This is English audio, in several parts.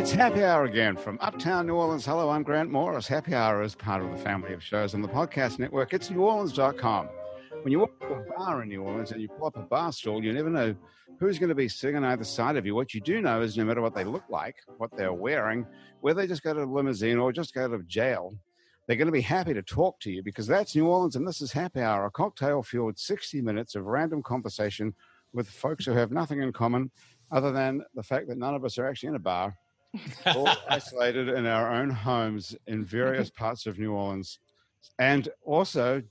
It's Happy Hour again from Uptown New Orleans. Hello, I'm Grant Morris. Happy Hour is part of the family of shows on the podcast network. It's neworleans.com. When you walk to a bar in New Orleans and you pull up a bar stool, you never know who's going to be sitting on either side of you. What you do know is no matter what they look like, what they're wearing, whether they just go to a limousine or just go to jail, they're going to be happy to talk to you because that's New Orleans and this is Happy Hour, a cocktail fueled 60 minutes of random conversation with folks who have nothing in common other than the fact that none of us are actually in a bar, all isolated in our own homes in various parts of New Orleans. And also,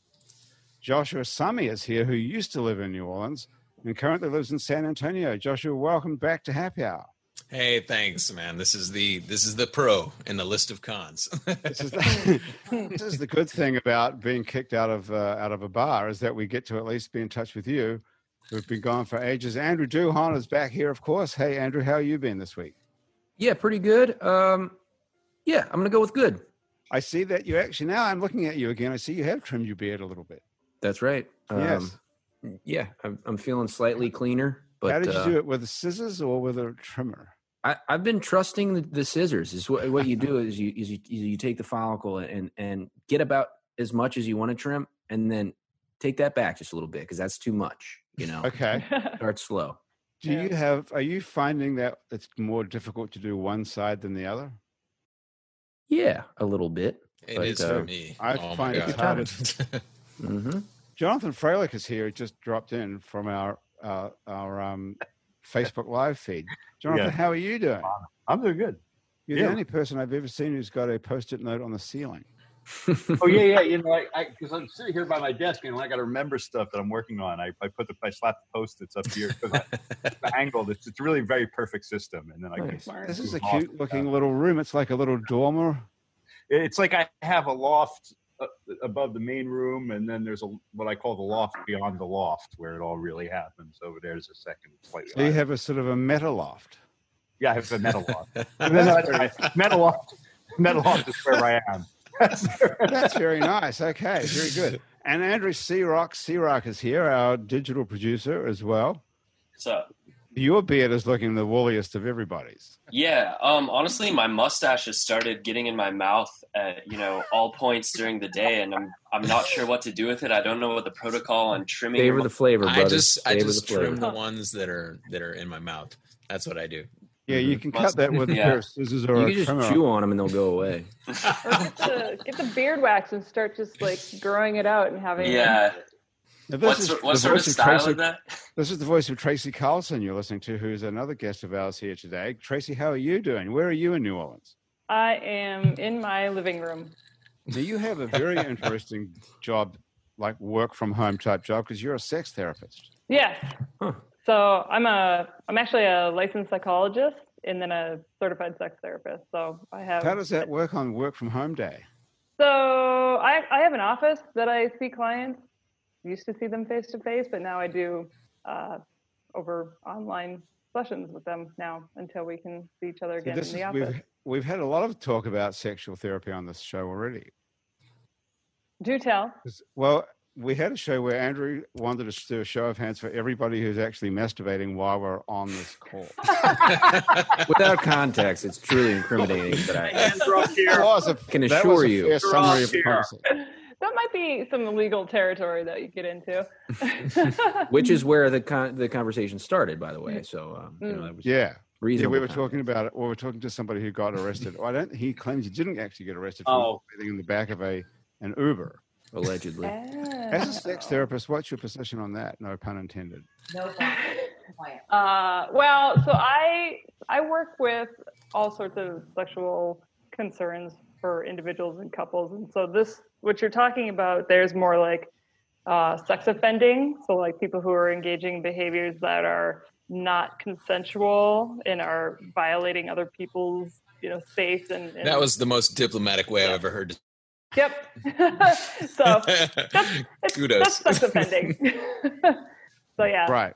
Joshua Summy is here, who used to live in New Orleans and currently lives in San Antonio. Joshua, welcome back to Happy Hour. Hey, thanks, man. This is the this is the pro in the list of cons. This is the, this is the good thing about being kicked out of uh, out of a bar is that we get to at least be in touch with you. We've been gone for ages. Andrew Duhon is back here, of course. Hey, Andrew, how you been this week? Yeah, pretty good. Um, yeah, I'm gonna go with good. I see that you actually now. I'm looking at you again. I see you have trimmed your beard a little bit. That's right. Um, yes. Yeah, I'm, I'm feeling slightly cleaner. But how did you uh, do it with scissors or with a trimmer? I, I've been trusting the, the scissors. Is what, what you do is you is you, is you take the follicle and and get about as much as you want to trim, and then take that back just a little bit because that's too much. You know, Okay. start slow. Do you have? Are you finding that it's more difficult to do one side than the other? Yeah, a little bit. It But, is uh, for me. I oh find my it god. hmm Jonathan Freilich is here. Just dropped in from our uh, our um, Facebook live feed. Jonathan, Yeah. how are you doing? I'm doing good. You're Yeah. the only person I've ever seen who's got a post-it note on the ceiling. Oh yeah, yeah. You know, I because I'm sitting here by my desk and I got to remember stuff that I'm working on. I, I put the I slap the post-its up here because the angle. It's, it's really a very perfect system, and then I Nice. can. This is a cute-looking little room. It's like a little dormer. It's like I have a loft uh, above the main room, and then there's a what I call the loft beyond the loft, where it all really happens. Over there's a second place. So you have a sort of a metal loft. yeah, I have a metal loft. and then I, I, metal loft, metal loft is where I am. That's very nice. Okay, very good. And Andrew Searock, Searock is here, our digital producer as well. So Your beard is looking the woolliest of everybody's. yeah, um, honestly, my mustache has started getting in my mouth at you know all points during the day, and I'm I'm not sure what to do with it. I don't know what the protocol on trimming. Favor the flavor, brother. I just I just the trim the ones that are that are in my mouth. That's what I do. Yeah, you can cut that with a Yeah. pair of scissors or You a can just trimmer. chew on them and they'll go away. Or get the, get the beard wax and start just like growing it out and having yeah, Now, this what, is sort- what the sort of voice style Tracy, is that? This is the voice of Tracy Carlson you're listening to, who's another guest of ours here today. Tracy, how are you doing? Where are you in New Orleans? I am in my living room. Do you have a very interesting job, like work from home type job, because you're a sex therapist. Yes. Huh. So I'm a I'm actually a licensed psychologist and then a certified sex therapist. So I have How does that work on work from home day? So I I have an office that I see clients. Used to see them face to face, but now I do uh, over online sessions with them now until we can see each other again this in the is, office. we've we've had a lot of talk about sexual therapy on this show already. Do tell. Well, we had a show where Andrew wanted us to do a show of hands for everybody who's actually masturbating while we're on this call. Without context, it's truly incriminating. But I, Hands are up here. That Can assure was a you. summary of conversation. That might be some illegal territory that you get into. which is where the con- the conversation started, by the way. So um, you know, that was Yeah. Yeah, we were context. talking about it. Or we were talking to somebody who got arrested. Well, I don't. He claims he didn't actually get arrested for Oh. sitting in the back of a an Uber. Allegedly. As a sex therapist, what's your position on that? No pun intended. Uh, well, so I I work with all sorts of sexual concerns for individuals and couples, and so this what you're talking about there's more like uh, sex offending, so like people who are engaging in behaviors that are not consensual and are violating other people's you know space and, and That was the most diplomatic way I've ever heard. Yep. so that's it's, Kudos. that's sex offending. so yeah. Right.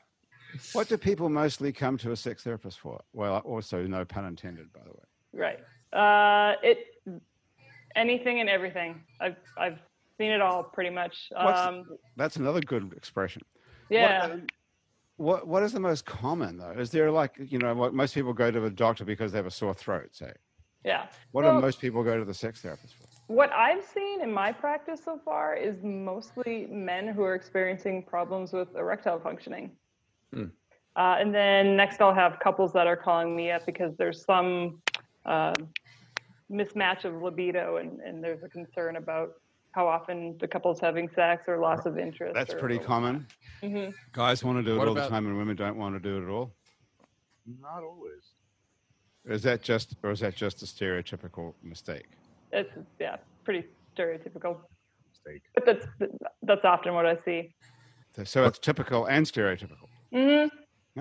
What do people mostly come to a sex therapist for? Well, also no pun intended, by the way. Right. Uh, it anything and everything. I've I've seen it all pretty much. What's the- Um, That's another good expression. yeah. What, um, what what is the most common though? Is there like you know what most people go to the doctor because they have a sore throat? Say, Yeah. what Well- do most people go to the sex therapist for? What I've seen in my practice so far is mostly men who are experiencing problems with erectile functioning. Hmm. Uh, and then next, I'll have couples that are calling me up because there's some uh, mismatch of libido and, and there's a concern about how often the couple's having sex or loss of interest. That's pretty common. hmm Guys want to do it What all the time, and women don't want to do it at all. Not always. Is that just, or is that just a stereotypical mistake? It's yeah, pretty stereotypical, Mistake. but that's that's often what I see. So it's typical and stereotypical. hmm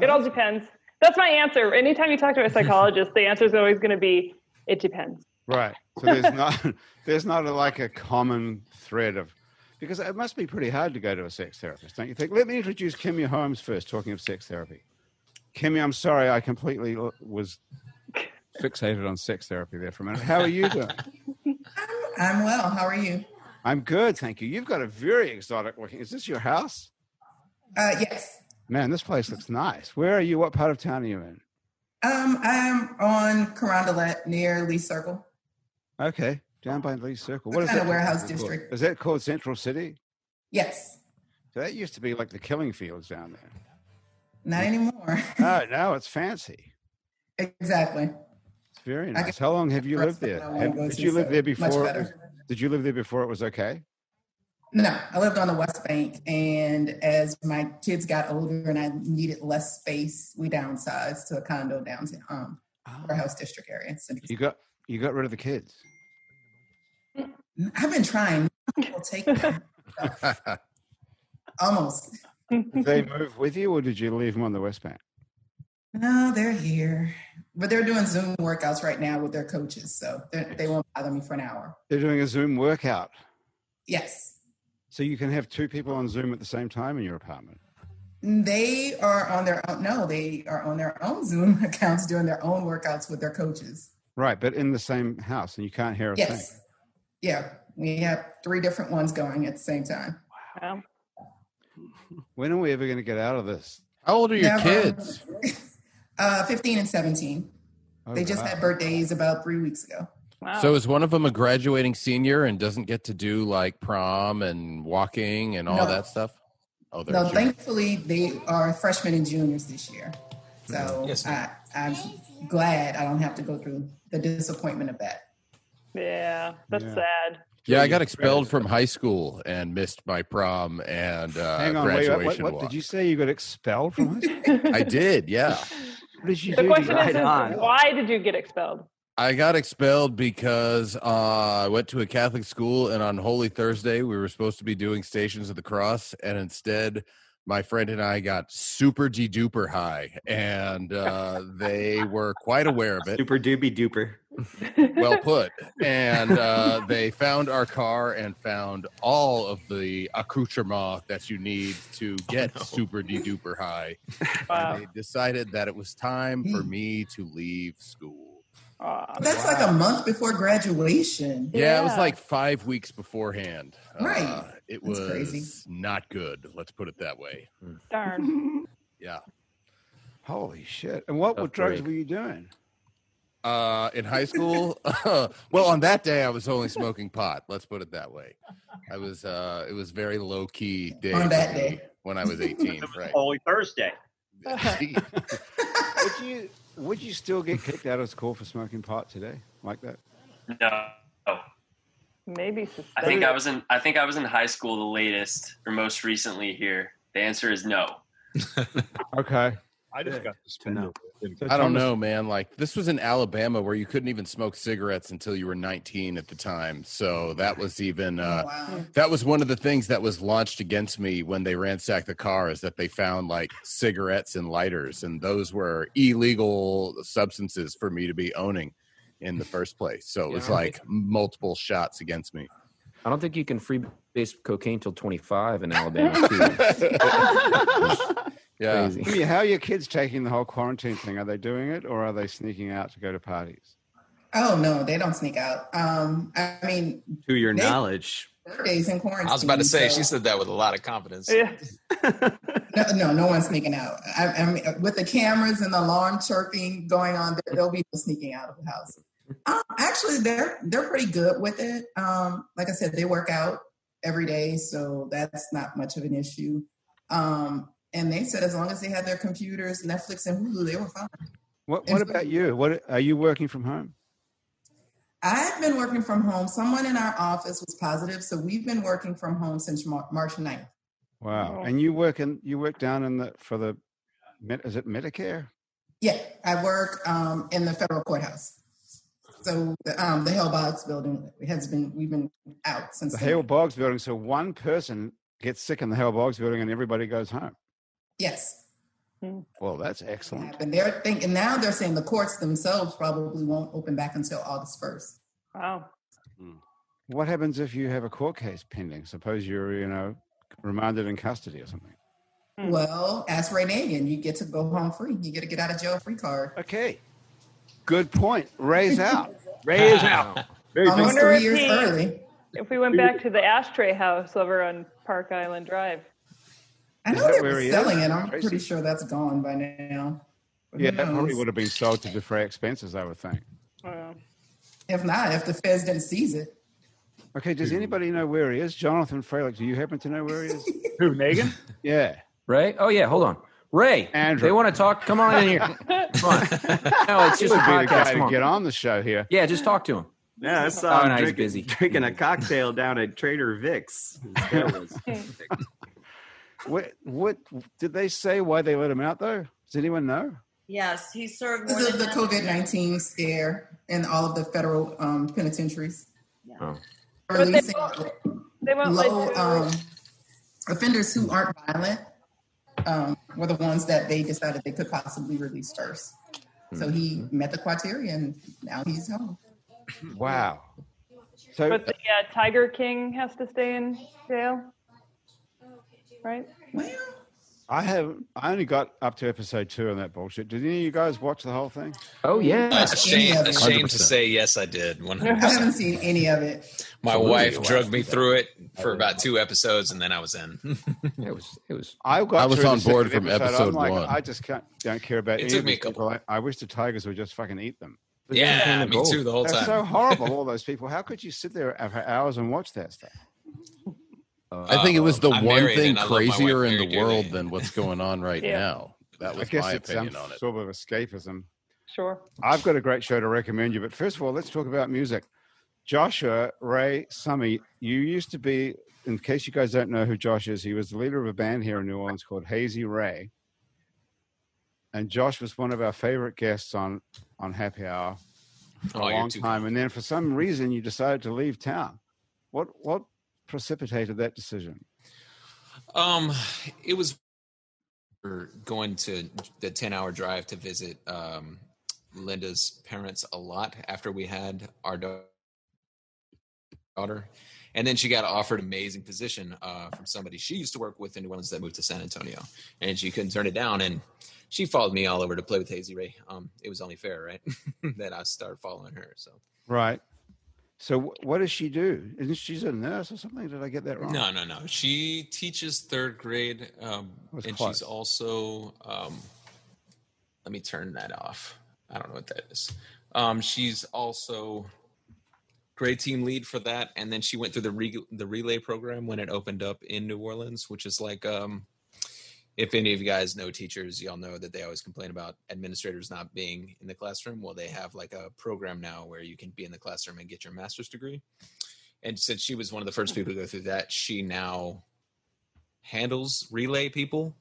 It all depends. That's my answer. Anytime you talk to a psychologist, the answer is always going to be, "It depends." Right. So there's not there's not a, like a common thread of because it must be pretty hard to go to a sex therapist, don't you think? Let me introduce Kimmy Holmes first. Talking of sex therapy, Kimmy, I'm sorry, I completely was fixated on sex therapy there for a minute. How are you doing? I'm well. How are you? I'm good, thank you. You've got a very exotic looking. Is this your house? Uh, yes. Man, this place looks nice. Where are you? What part of town are you in? Um, I'm on Carondelet near Lee Circle. Okay, down by Lee Circle. What What is kind that of warehouse called? district? Is that called Central City? Yes. So that used to be like the killing fields down there. Not anymore. No, no, it's fancy. exactly. Very nice. How long have you lived there? Have- did you live so there before? It was, better. did you live there before it was okay? No, I lived on the West Bank, and as my kids got older and I needed less space, we downsized to a condo downtown, um, warehouse district area. You got you got rid of the kids. I've been trying. We'll take them. almost. Did they move with you, or did you leave them on the West Bank? No, they're here, but they're doing Zoom workouts right now with their coaches, so they're- won't bother me for an hour. They're doing a Zoom workout, Yes, so you can have two people on Zoom at the same time in your apartment. they are on their own. No, they are on their own Zoom accounts doing their own workouts with their coaches. Right, but in the same house, and you can't hear a thing. Yes, yeah, we have three different ones going at the same time. Yeah. When are we ever going to get out of this? How old are your Never. kids? Uh, 15 and 17. Oh, they just wow. had birthdays about three weeks ago. Wow. So is one of them a graduating senior and doesn't get to do like prom and walking and all No. that stuff? Oh, they're No, junior. thankfully they are freshmen and juniors this year. So Yes, I, I'm glad I don't have to go through the disappointment of that. yeah, that's Yeah. sad. yeah, I got expelled from high school and missed my prom and uh, Hang on, wait, graduation what, what, walk. did you say? You got expelled from high school? I did, yeah. What did you The do? question to is, get- is, why did you get expelled? I got expelled because uh, I went to a Catholic school, and on Holy Thursday, we were supposed to be doing Stations of the Cross, and instead, my friend and I got super de duper high, and uh, they were quite aware of it. Super doobie duper. Well put. And uh, they found our car and found all of the accoutrement that you need to get no. super de duper high. Wow. And they decided that it was time for me to leave school. Aw. That's like a month before graduation. Yeah, it was like five weeks beforehand. Right. Uh, it That's was crazy. not good. Let's put it that way. Darn. Yeah. Holy shit! And what Tough what drugs break. were you doing? Uh, in high school, well, on that day I was only smoking pot. Let's put it that way. I was. Uh, it was very low key day On that day. when I was eighteen. right. Holy Thursday. Would you would you still get kicked out of school for smoking pot today, like that? No, Maybe I think I was in. I think I was in high school the latest or most recently here. The answer is no. Okay. I just got suspended. So I don't know, man. Like this was in Alabama where you couldn't even smoke cigarettes until you were 19 at the time. So that was even uh, Oh, wow. that was one of the things that was launched against me when they ransacked the car is that they found like cigarettes and lighters and those were illegal substances for me to be owning in the first place. So it was Yeah. like multiple shots against me. I don't think you can freebase cocaine till 25 in Alabama. Too. yeah. Crazy. Kimmy, how are your kids taking the whole quarantine thing? Are they doing it, or are they sneaking out to go to parties? Oh no, they don't sneak out. Um, I mean, To your They- knowledge. birthdays in quarantine. I was about to say so- she said that with a lot of confidence. Yeah. No, no, no one's sneaking out. I, I mean, with the cameras and the alarm chirping going on, there, there'll be no sneaking out of the house. Um, actually, they're they're pretty good with it. Um, like I said, they work out every day, so that's not much of an issue. Um, and they said as long as they had their computers, Netflix, and Hulu, they were fine. What What about you? What are you working from home? I've been working from home. Someone in our office was positive, so we've been working from home since Mar- March 9th. Wow. And you work in you work down in the for the is it Medicare? Yeah, I work um, in the federal courthouse. So the, um, the Hale Boggs building has been we've been out since The then. Hale Boggs building. So one person gets sick in the Hale Boggs building and everybody goes home. Yes, Well, that's excellent. and they're thinking now they're saying the courts themselves probably won't open back until August first. Wow. What happens if you have a court case pending? Suppose you're, you know, remanded in custody or something. Hmm. Well, ask Ray Nagin, you get to go home free. You get to get out of jail free card. Okay. Good point. Ray's out. Ray is out. Very I Almost wonder three if years he- early. If we went back to the ashtray house over on Park Island Drive. I know that they where were he is, selling it. I'm Tracy? pretty sure that's gone by now. But Yeah, that probably would have been sold to defray expenses, I would think. Uh, If not, if the feds didn't seize it. Okay, does anybody know where he is? Jonathan Freilich, do you happen to know where he is? Who, Megan? yeah. Ray? Oh yeah, hold on. Ray, Andrew. they want to talk. Come on in here. Come on. No, it's He just a would be the podcast. guy Come to on. get on the show here. Yeah, just talk to him. Yeah, I saw Oh, him no, he's drinking, busy. drinking a cocktail down at Trader Vic's. His tail was- What, what did they say why they let him out though? Does anyone know? Yes, he served more Because of than the COVID 19 scare in all of the federal um, penitentiaries. Oh. But they Releasing won't- they won't low um, offenders who aren't violent um, were the ones that they decided they could possibly release first. So he met the criteria and now he's home. Wow. So but the uh, Tiger King has to stay in jail, right? Well, I have I only got up to episode two on that bullshit. Did any of you guys watch the whole thing? Oh yeah. Uh, shame, of ashamed to say yes, I did. 100%. I haven't seen any of it. My Absolutely. wife Wow. drugged me through it for about two episodes, and then I was in. It was. It was. I got I was on board from I'm episode like, one. I just can't, don't care about It took me a couple- I, I wish the tigers would just fucking eat them. yeah, me too. The whole They're time. so horrible, all those people. How could you sit there for hours and watch that stuff? I think it was the uh, I'm one thing and I love my wife crazier in very the world than what's going on right Yeah. now. That I was guess my it's um, opinion on it. sort of escapism. Sure. I've got a great show to recommend you, but first of all, let's talk about music. Joshua Ray Summy, you used to be, in case you guys don't know who Josh is, he was the leader of a band here in New Orleans called Hazy Ray. And Josh was one of our favorite guests on on Happy Hour for Oh, a long too time. And then for some reason, you decided to leave town. What what precipitated that decision? Um, it was we're going to the ten hour drive to visit um, Linda's parents a lot after we had our daughter, and then she got offered an amazing position uh, from somebody she used to work with in New Orleans that moved to San Antonio, and she couldn't turn it down. And she followed me all over to play with Hazy Ray. Um, it was only fair, right, that I started following her. So Right. So what does she do? Isn't she's a nurse or something? Did I get that wrong? No, no, no. She teaches third grade, um, and close. she's also. Um, let me turn that off. I don't know what that is. Um, she's also grade team lead for that, and then she went through the re- the relay program when it opened up in New Orleans, which is like. Um, if any of you guys know teachers, y'all know that they always complain about administrators not being in the classroom. Well, they have like a program now where you can be in the classroom and get your master's degree and since she was one of the first people to go through that, she now handles relay people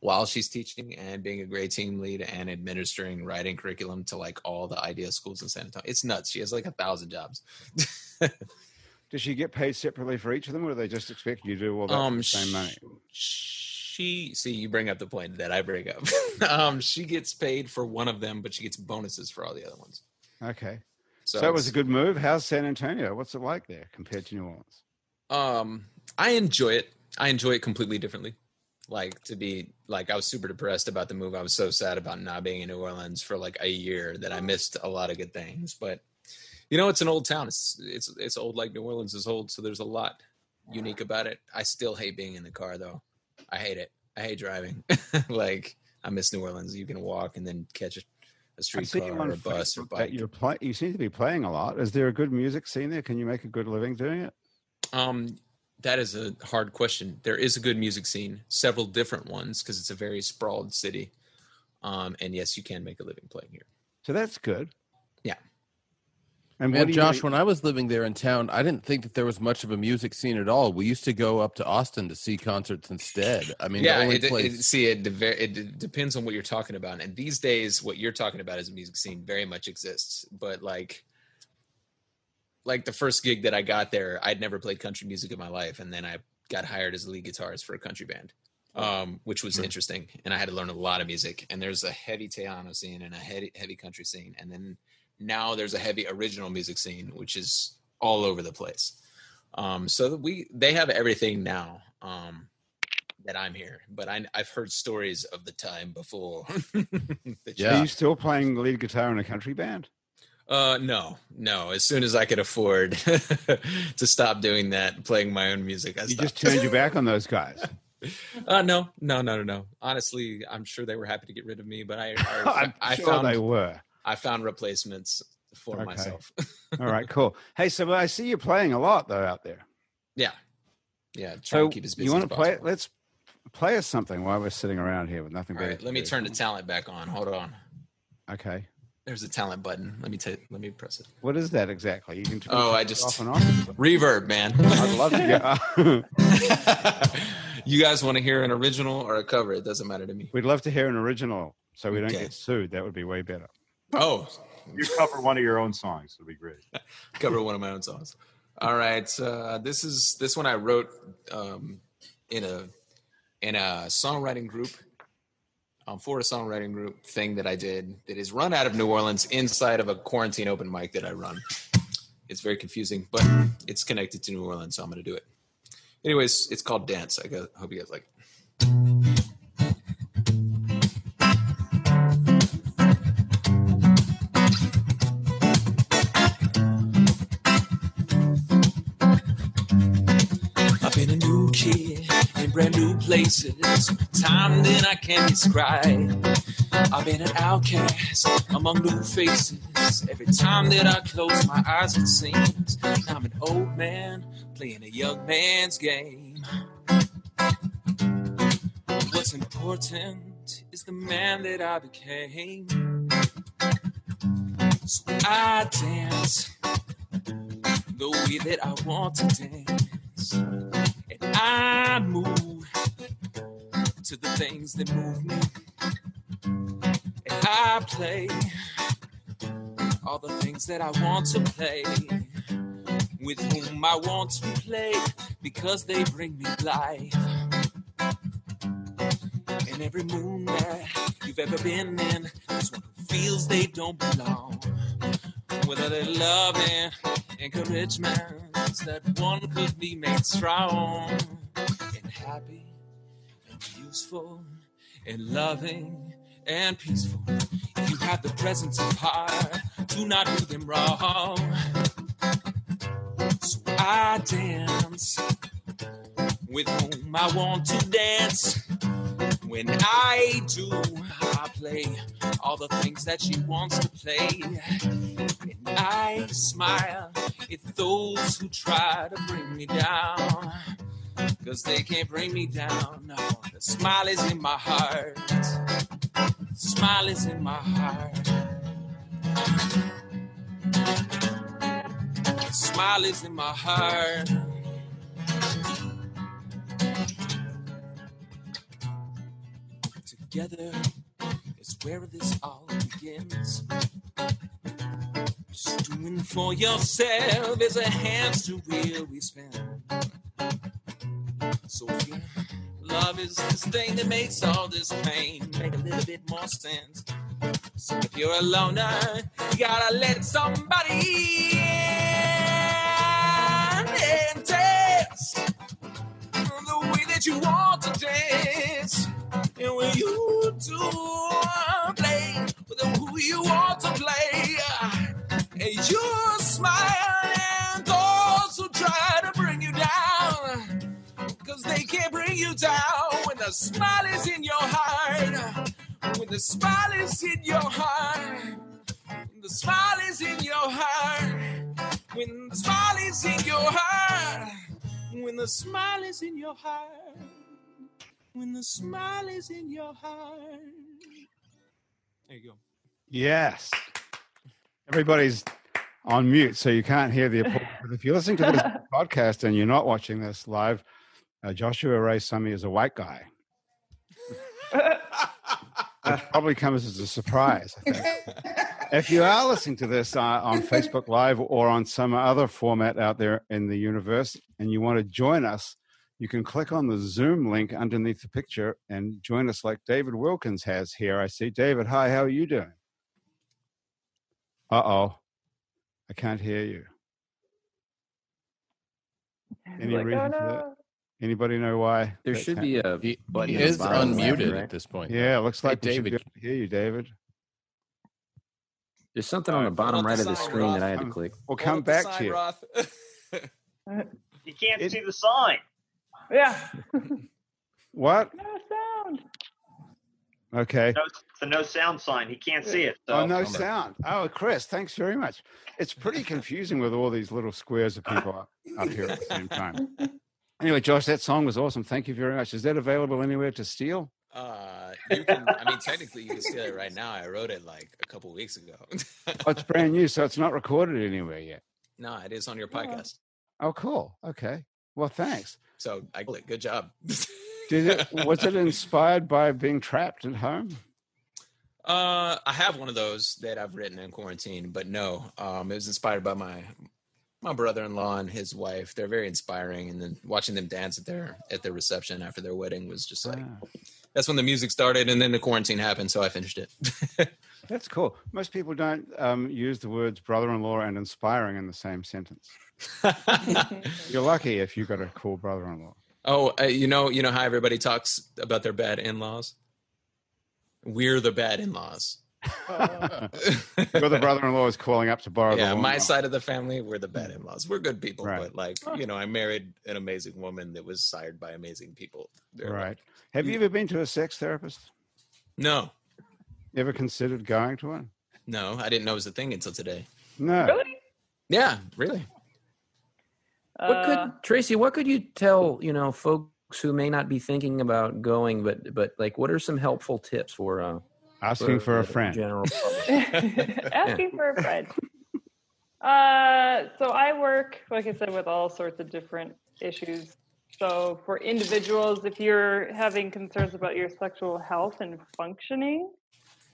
while she's teaching and being a great team lead and administering writing curriculum to like all the IDEA schools in San Antonio. It's nuts. She has like a thousand jobs. Does she get paid separately for each of them, or do they just expect you to do all that for Um, the same money? She see you bring up the point that I bring up. um, she gets paid for one of them, but she gets bonuses for all the other ones. Okay. So, So, it was a good move. How's San Antonio? What's it like there compared to New Orleans? Um, I enjoy it. I enjoy it completely differently. Like to be like I was super depressed about the move. I was so sad about not being in New Orleans for like a year that I missed a lot of good things. But you know, it's an old town. It's it's it's old like New Orleans is old, so there's a lot unique about it. I still hate being in the car though. I hate it. I hate driving. like I miss New Orleans. You can walk and then catch a, a I see you streetcar or a bus or Facebook bike. You're play, you seem to be playing a lot. Is there a good music scene there? Can you make a good living doing it? Um, that is a hard question. There is a good music scene, several different ones, because it's a very sprawled city. Um, and yes, you can make a living playing here. So that's good. Yeah. And Man, Josh, make- when I was living there in town, I didn't think that there was much of a music scene at all. We used to go up to Austin to see concerts instead. I mean, yeah, the only it, place. it, see, it, dever- it depends on what you're talking about. And these days, what you're talking about as a music scene very much exists. But like, like the first gig that I got there, I'd never played country music in my life, and then I got hired as a lead guitarist for a country band, um, which was interesting. And I had to learn a lot of music. And there's a heavy Tejano scene and a heavy heavy country scene, and then now there's a heavy original music scene, which is all over the place. Um, so we they have everything now. Um, that I'm here, but I, I've heard stories of the time before. that you- Are you still playing lead guitar in a country band? Uh, no, no. As soon as I could afford to stop doing that, playing my own music, I You stopped. just turned your back on those guys. Uh, no, no, no, no, no. Honestly, I'm sure they were happy to get rid of me, but I, I, I'm I sure found they were. I found replacements for Okay. myself. All right, cool. Hey, so I see you're playing a lot though out there. yeah, yeah. Trying So to keep as busy. you want to play? possible. Let's play us something while we're sitting around here with nothing All better. let me do. turn the talent back on. Hold on. Okay. There's a talent button. Let me take. Let me press it. What is that exactly? You can turn Oh, I just off and on. reverb, man. I'd love to you guys want to hear an original or a cover? It doesn't matter to me. We'd love to hear an original, so we don't get sued. That would be way better. Oh, You cover one of your own songs. It'll be great. cover one of my own songs. All right, uh, this is this one I wrote um, in a in a songwriting group um, for a songwriting group thing that I did that is run out of New Orleans inside of a quarantine open mic that I run. It's very confusing, but it's connected to New Orleans, so I'm going to do it. Anyways, it's called Dance. I go- hope you guys like. it. Places, time that I can't describe. I've been an outcast among new faces. Every time that I close my eyes, it seems I'm an old man playing a young man's game. What's important is the man that I became. So I dance the way that I want to dance. And I move to the things that move me. And I play all the things that I want to play. With whom I want to play because they bring me life. And every moon that you've ever been in, there's one who feels they don't belong. A little love and encouragement, that one could be made strong and happy useful and loving and peaceful. If you have the presence of heart, do not do them wrong. So I dance with whom I want to dance. When I do, I play all the things that she wants to play. And I smile at those who try to bring me down. Cause they can't bring me down. No, the smile is in my heart. The smile is in my heart. The smile is in my heart. Together is where this all begins. Just doing for yourself is a hamster wheel we spin. So love is this thing that makes all this pain make a little bit more sense. So if you're a loner, you gotta let somebody in and dance the way that you want to dance. And when you do uh, play with who you want to play, uh, and you smile smile is in your heart, when the smile is in your heart, when the smile is in your heart, when the smile is in your heart, when the smile is in your heart, when the smile is in your heart. There you go. Yes. Everybody's on mute, so you can't hear the applause. But if you're listening to this podcast and you're not watching this live, uh, Joshua Ray Summy is a white guy. Which probably comes as a surprise. I think. if you are listening to this uh, on Facebook Live or on some other format out there in the universe and you want to join us, you can click on the Zoom link underneath the picture and join us like David Wilkins has here. I see David. Hi, how are you doing? Uh oh. I can't hear you. Any Like, reason oh, for that? No. Anybody know why? There should be a He, button he is unmuted right? at this point. Yeah, it looks Hey, like we should be David. able to hear you, David. There's something on the bottom right the of the sign, screen that I had to click. We'll come up back sign, to you. Roth. You can't It- see the sign. Yeah. What? no sound. Okay. No, it's a no sound sign. He can't see it. So Oh, no sound. Oh, Chris, thanks very much. It's pretty confusing with all these little squares of people up, up here at the same time. Anyway, Josh, that song was awesome. Thank you very much. Is that available anywhere to steal? Uh, you can. I mean, technically, you can steal it right now. I wrote it like a couple weeks ago. Oh, it's brand new, so it's not recorded anywhere yet. no, it is on your podcast. Oh, cool. Okay. Well, thanks. So I good job. Did it? Was it inspired by being trapped at home? Uh, I have one of those that I've written in quarantine, but no, um, it was inspired by my my brother-in-law and his wife. They're very inspiring, and then watching them dance at their at their reception after their wedding was just like Ah, that's when the music started, and then the quarantine happened, so I finished it. that's cool. Most people don't um, use the words brother-in-law and inspiring in the same sentence. You're lucky if you got a cool brother-in-law. oh, uh, you know, you know how everybody talks about their bad in-laws. We're the bad in-laws. Uh, the brother-in-law is calling up to borrow the yeah, my side of the family, we're the bad in-laws. We're good people, Right. but like you know, I married an amazing woman that was sired by amazing people. They're Right. like, Have you ever been to a sex therapist? no, Ever considered going to one? no, I didn't know it was a thing until today. No. really? Yeah, really. What could Uh, Tracy? What could you tell you know folks who may not be thinking about going, but but like, what are some helpful tips for uh, Asking for a friend. General public? asking for a friend. Uh, so I work, like I said, with all sorts of different issues. So for individuals, if you're having concerns about your sexual health and functioning,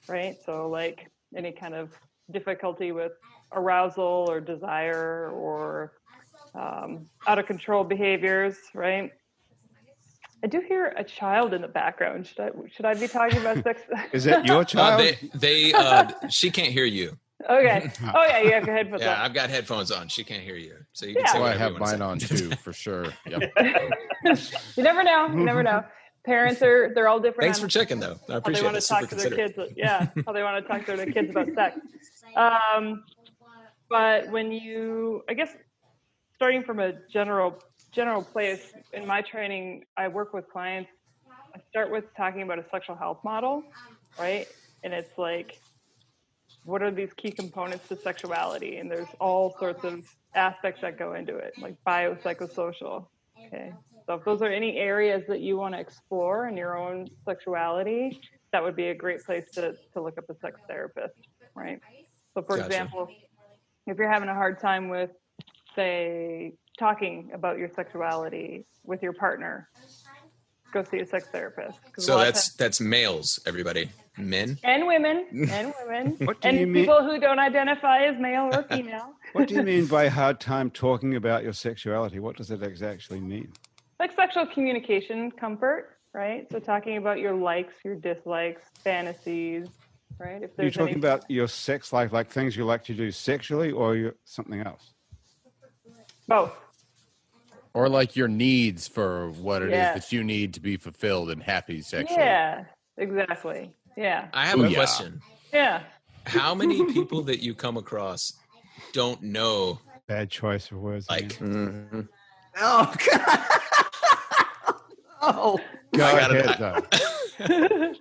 right? So like any kind of difficulty with arousal or desire or um, out of control behaviors, right? I do hear a child in the background. Should I should I be talking about sex? Is that your Uh, child? they, they, uh, she can't hear you. okay. Oh yeah, you have your headphones Yeah, on. I've got headphones on. She can't hear you, so you can Yeah. say Oh, I have mine on too, for sure. Yep. you never know. You never know. Parents are they're all different. Thanks for checking, though. I How they appreciate want it. to Super talk to their considerate. kids. Yeah, how they want to talk to their kids about sex. Um, but when you, I guess, starting from a general general place in my training, I work with clients. I start with talking about a sexual health model, right? And it's like, what are these key components to sexuality? And there's all sorts of aspects that go into it, like biopsychosocial. Okay. So if those are any areas that you want to explore in your own sexuality, that would be a great place to, to look up a sex therapist, right? So for Gotcha. example, if you're having a hard time with, say, talking about your sexuality with your partner, go see a sex therapist. So lot of that's that's males, everybody. Men. and women and women What do and you mean- people who don't identify as male or female What do you mean by hard time talking about your sexuality? What does it ex- actually mean? like sexual communication comfort right so talking about your likes your dislikes fantasies right if you're talking any about your sex life, like things you like to do sexually, or something else? both Or like your needs for what it is Yeah. that you need to be fulfilled and happy sexually. yeah exactly yeah I have a Booyah. question. yeah How many people that you come across don't know Bad choice of words. like again. Mhm. Oh God! Oh, Go I got it. ahead, though.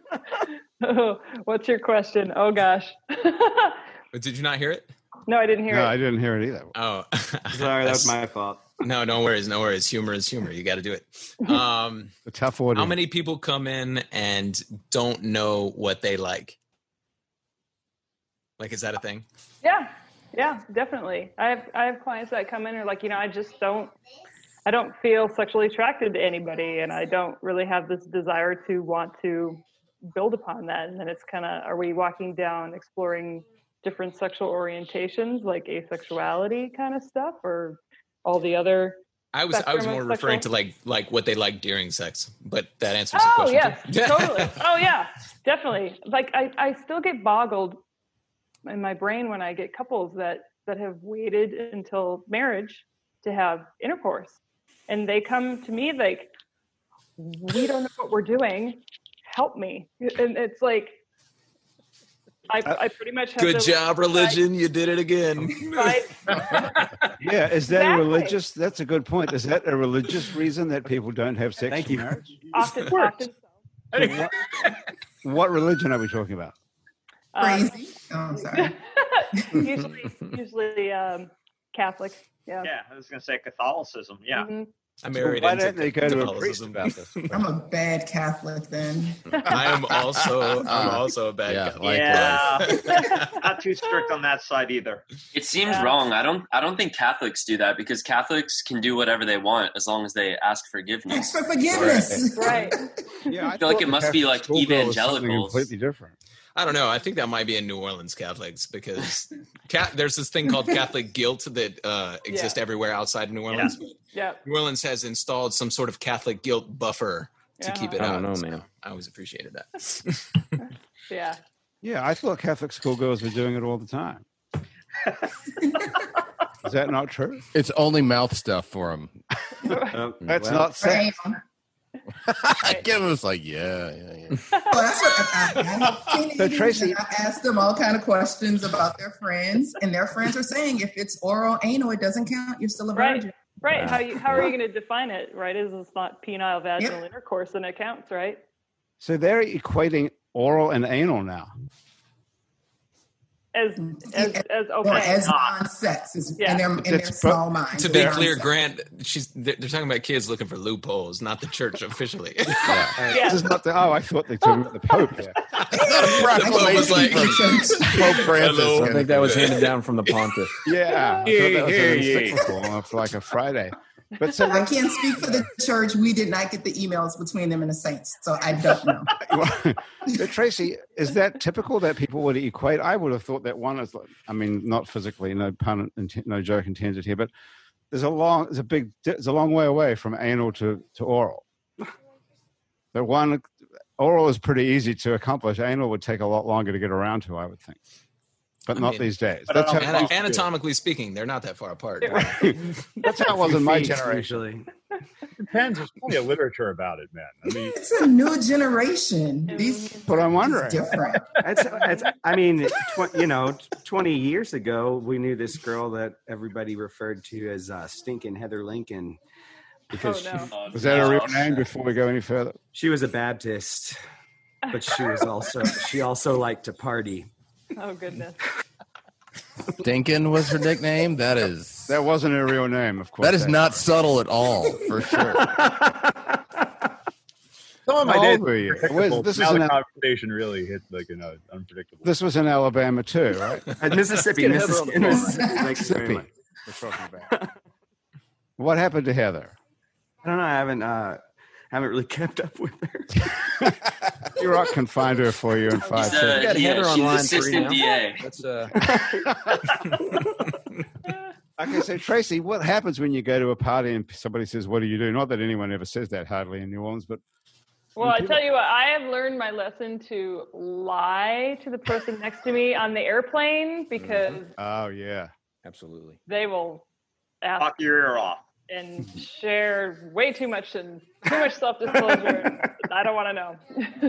oh, what's your question? Oh gosh. But did you not hear it? no, I didn't hear No, it. I didn't hear it either. Oh, sorry, that was my fault. No, no worries, no worries. Humor is humor. You got to do it. Um, A tough audience. how many people come in and don't know what they like? Like, is that a thing? Yeah, yeah, definitely. I have I have clients that come in and are like, you know, I just don't I don't feel sexually attracted to anybody and I don't really have this desire to want to build upon that. And then it's kinda are we walking down exploring different sexual orientations like asexuality kind of stuff or all the other I was I was more referring to like like what they like during sex, but that answers the Oh question. yes, too. totally. Oh yeah, definitely. Like I, I still get boggled in my brain when I get couples that that have waited until marriage to have intercourse, and they come to me like, "We don't know what we're doing. Help me!" And it's like, I, I pretty much have Good to job, religion. You did it again. Right. Yeah, is that a religious? That's a good point. Is that a religious reason that people don't have sex Thank in you. marriage? Often, often what, what religion are we talking about? um, Crazy. Oh, I'm sorry. usually, usually um, Catholic. Yeah. Yeah, I was going to say Catholicism. Yeah. Mhm. I married why into don't they go to a priest about this? I'm a bad Catholic then. I am also I'm also a bad Yeah, guy. likewise. Yeah. Not too strict on that side either. It seems Yeah. wrong. I don't. I don't think Catholics do that because Catholics can do whatever they want as long as they ask forgiveness. Ask for forgiveness. Right. Yeah, I feel like it the must be like schoolgirl was something evangelicals. completely different. I don't know. I think that might be in New Orleans Catholics because cat, there's this thing called Catholic guilt that uh, exists everywhere outside of New Orleans. But Yeah. New Orleans has installed some sort of Catholic guilt buffer to Yeah. keep it I out. don't know, So man. I always appreciated that. Yeah. Yeah, I thought Catholic schoolgirls were doing it all the time. Is that not true? It's only mouth stuff for them. Uh, That's well, not sex. Bam. Kevin was like, yeah, yeah, yeah. Well, that's what I, I, I So, Tracy- I ask them all kind of questions about their friends, and their friends are saying if it's oral anal, it doesn't count. You're still a Right. virgin. Right. How you how are you going to define it? Right? Is it's not penile vaginal intercourse, and it counts, right? So they're equating oral and anal now. As mm. as as Or okay. as non-sex is Yeah. in their in their It's pro- small mind. to be clear, non-sex. Grant, she's they're, they're talking about kids looking for loopholes, not the church officially. yeah. This is not the, oh, I thought they were talking about the Pope here. the Pope was like, Pope Francis. Hello. I think that was handed down from the pontiff. Yeah. I Yeah, thought that was yeah, an yeah. encyclical for like a Friday. But so I can't speak for the church. We did not get the emails between them and the saints, so I don't know. but Tracy, is that typical that people would equate? I would have thought that one is, like- I mean, not physically, no pun, no joke intended here, but there's a long, there's a big, there's a long way away from anal to, to oral. The one, oral is pretty easy to accomplish. Anal would take a lot longer to get around to, I would think, but I not mean, these days. That's how, don't- Ana- used to be. anatomically speaking, they're not that far apart. That's how it was in my generation. Usually. Depends. There's plenty of literature about it, man. I mean, It's a new generation. These But I'm it's wondering. different. It's, it's, I mean, tw- you know, 20 years ago, we knew this girl that everybody referred to as uh, Stinking Heather Lincoln because Oh, no. she, Oh, Was that a no. real name before we go any further? she was a Baptist, but she was also she also liked to party. Oh goodness. Dinkin was her nickname. That is That wasn't a real name, of course. that is not subtle at all, for sure. some of my How days old were you? were Where's- this now is the an- conversation really hit like you know unpredictable. This was in Alabama too, right? Uh, Mississippi, Get Heather on Mississippi, the. Mississippi. Thank you very Mississippi. much. We're talking about. What happened to Heather? I don't know. I haven't uh, haven't really kept up with her. Iraq can find her for you in five She's, uh, seconds. got yeah, Heather she's online assistant free. DA. That's uh, Okay, so Tracy, what happens when you go to a party and somebody says, "What do you do?" Not that anyone ever says that hardly in New Orleans, but Well, I tell you what, I have learned my lesson to lie to the person next to me on the airplane because oh yeah, absolutely. they will ask Talk your ear off. And share way too much and too much self disclosure. I don't want to know.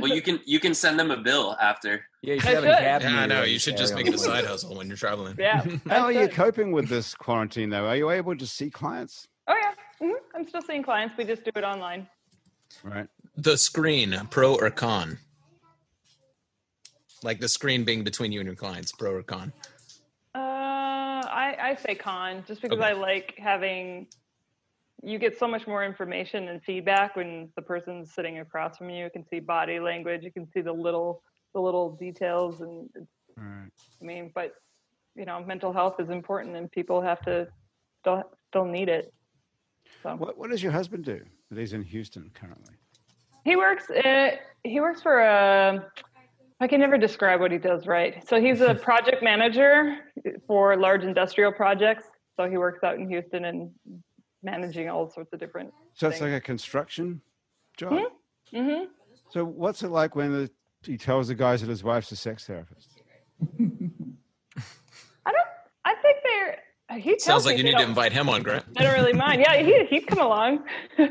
Well, you can you can send them a bill after. Yeah, you I should have a should. cab. Yeah, meter no, you should just make it a side hustle when you're traveling. Yeah. How are you coping with this quarantine though? Are you able to see clients? Oh yeah, hmm I'm still seeing clients. We just do it online. Right. The screen, pro or con? Like the screen being between you and your clients, pro or con? Uh, I, I say con, just because Okay. I like having. You get so much more information and feedback when the person's sitting across from you. You can see body language. You can see the little the little details, and Right. I mean, but you know, mental health is important, and people have to still still need it. So What, what does your husband do? He's in Houston currently. he works. Uh, he works for a. I can never describe what he does right. So he's a project manager for large industrial projects. So he works out in Houston and managing all sorts of different. So it's like a construction job. hmm So what's it like when the, he tells the guys that his wife's a sex therapist? I don't. I think they're. He tells Sounds me like you need to invite him on, Grant. I don't really mind. Yeah, he he'd come along.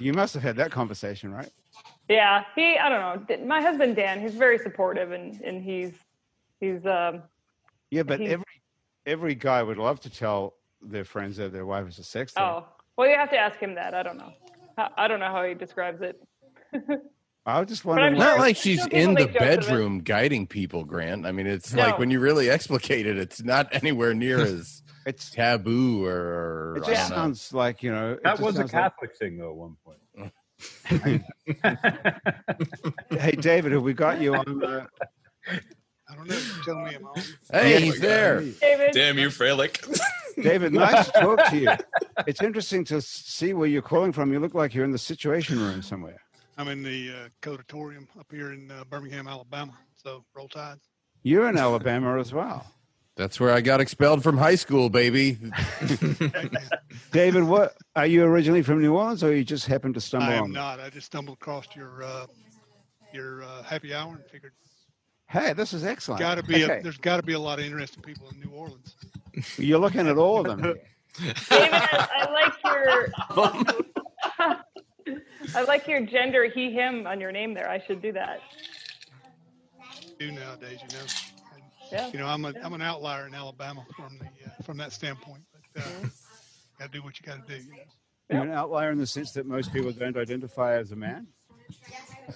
You must have had that conversation, right? yeah, he. I don't know. My husband Dan. He's very supportive and and he's he's um. Yeah, but every every guy would love to tell their friends that their wife is a sex therapist. Oh well, you have to ask him that. I don't know. I, I don't know how he describes it. I was just I'm wondering. Not like she's in the make jokes of it. bedroom guiding people, Grant. I mean, it's No. like when you really explicate it, it's not anywhere near as it's taboo or, it just don't know. sounds like you know. That was a sounds like- Catholic thing, though, at one point. hey, David, have we got you on? Uh, I don't know. You tell me, I'm. Hey, Yeah, he's there. David. Damn you, Freilich. David, nice to talk to you. It's interesting to see where you're calling from. You look like you're in the Situation Room somewhere. I'm in the uh, Codatorium up here in uh, Birmingham, Alabama. So roll tide. You're in Alabama as well. That's where I got expelled from high school, baby. David, what are you originally from New Orleans, or you just happened to stumble I am on? not. I just stumbled across your uh, your uh, happy hour and figured Hey, this is excellent. got to be Okay. a, there's got to be a lot of interesting people in New Orleans. You're looking at all of them. David, I, I like your. I like your gender he him on your name there. I should do that. Do nowadays, you know. And, Yeah. You know, I'm a am an outlier in Alabama from the uh, from that standpoint. But uh, Mm-hmm. got to do what you got to do. You know. You're an outlier in the sense that most people don't identify as a man.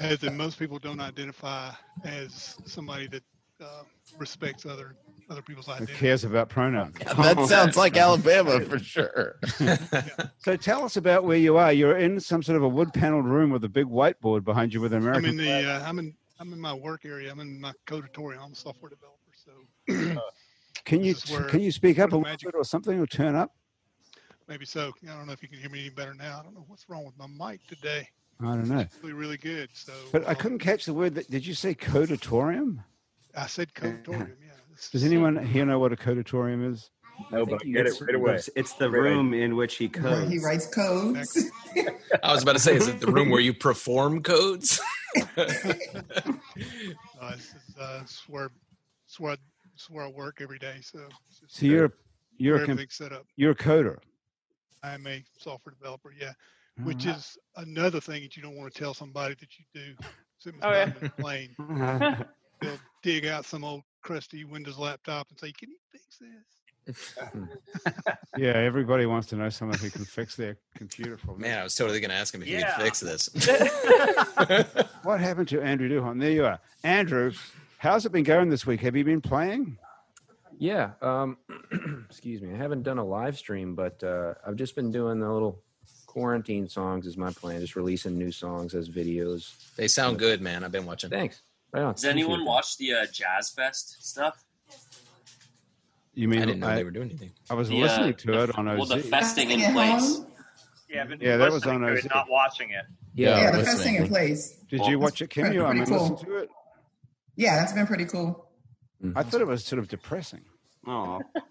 As in most people don't identify as somebody that uh, respects other other people's Who identity. cares about pronouns? that sounds like Alabama for sure. So tell us about where you are. You're in some sort of a wood-paneled room with a big whiteboard behind you with an I'm in the uh, I'm in I'm in my work area. I'm in my codatorium. I'm a software developer. So can you where- can you speak up a where little bit or something, or turn up? maybe so. I don't know if you can hear me any better now. I don't know what's wrong with my mic today. I don't know. It's really really good. So But I um, couldn't catch the word. That, did you say codatorium? I said codatorium. Yeah. Does anyone here know what a codatorium is? No, but I get it It's, right away. it's the Right away. room in which he Where codes. he writes codes. I was about to say, is it the room where you perform codes? Uh, this is uh, it's where it's where, I, it's where I work every day. So, So you're you're a com- everything's set up. you're a coder. I am a software developer. Yeah, All which right. is another thing that you don't want to tell somebody that you do. Sitting Oh, yeah. in the plane, they'll dig out some old crusty Windows laptop and say, "Can you fix this?" Yeah, everybody wants to know someone who can fix their computer for them. Man, I was totally going to ask him if he could fix this. What happened to Andrew Duhon? There you are, Andrew. How's it been going this week? Have you been playing? Yeah. Um, excuse me. I haven't done a live stream, but uh, I've just been doing the little quarantine songs. Is my plan? Just releasing new songs as videos. they sound good, man. I've been watching. Thanks. Right on. Does anyone Appreciate watch the uh, Jazz Fest stuff? You mean I didn't know I, they were doing anything. I was The, uh, listening to the- it on OZ. Well, the festing in At place. home? Yeah, I've Yeah, that was listening on to OZ. not watching it. that. Yeah, Yeah. the listening. festing in place. Did you watch it, Kim? You, I pretty mean, cool. listen to it. Yeah, that's been pretty cool. I thought it was sort of depressing. Oh,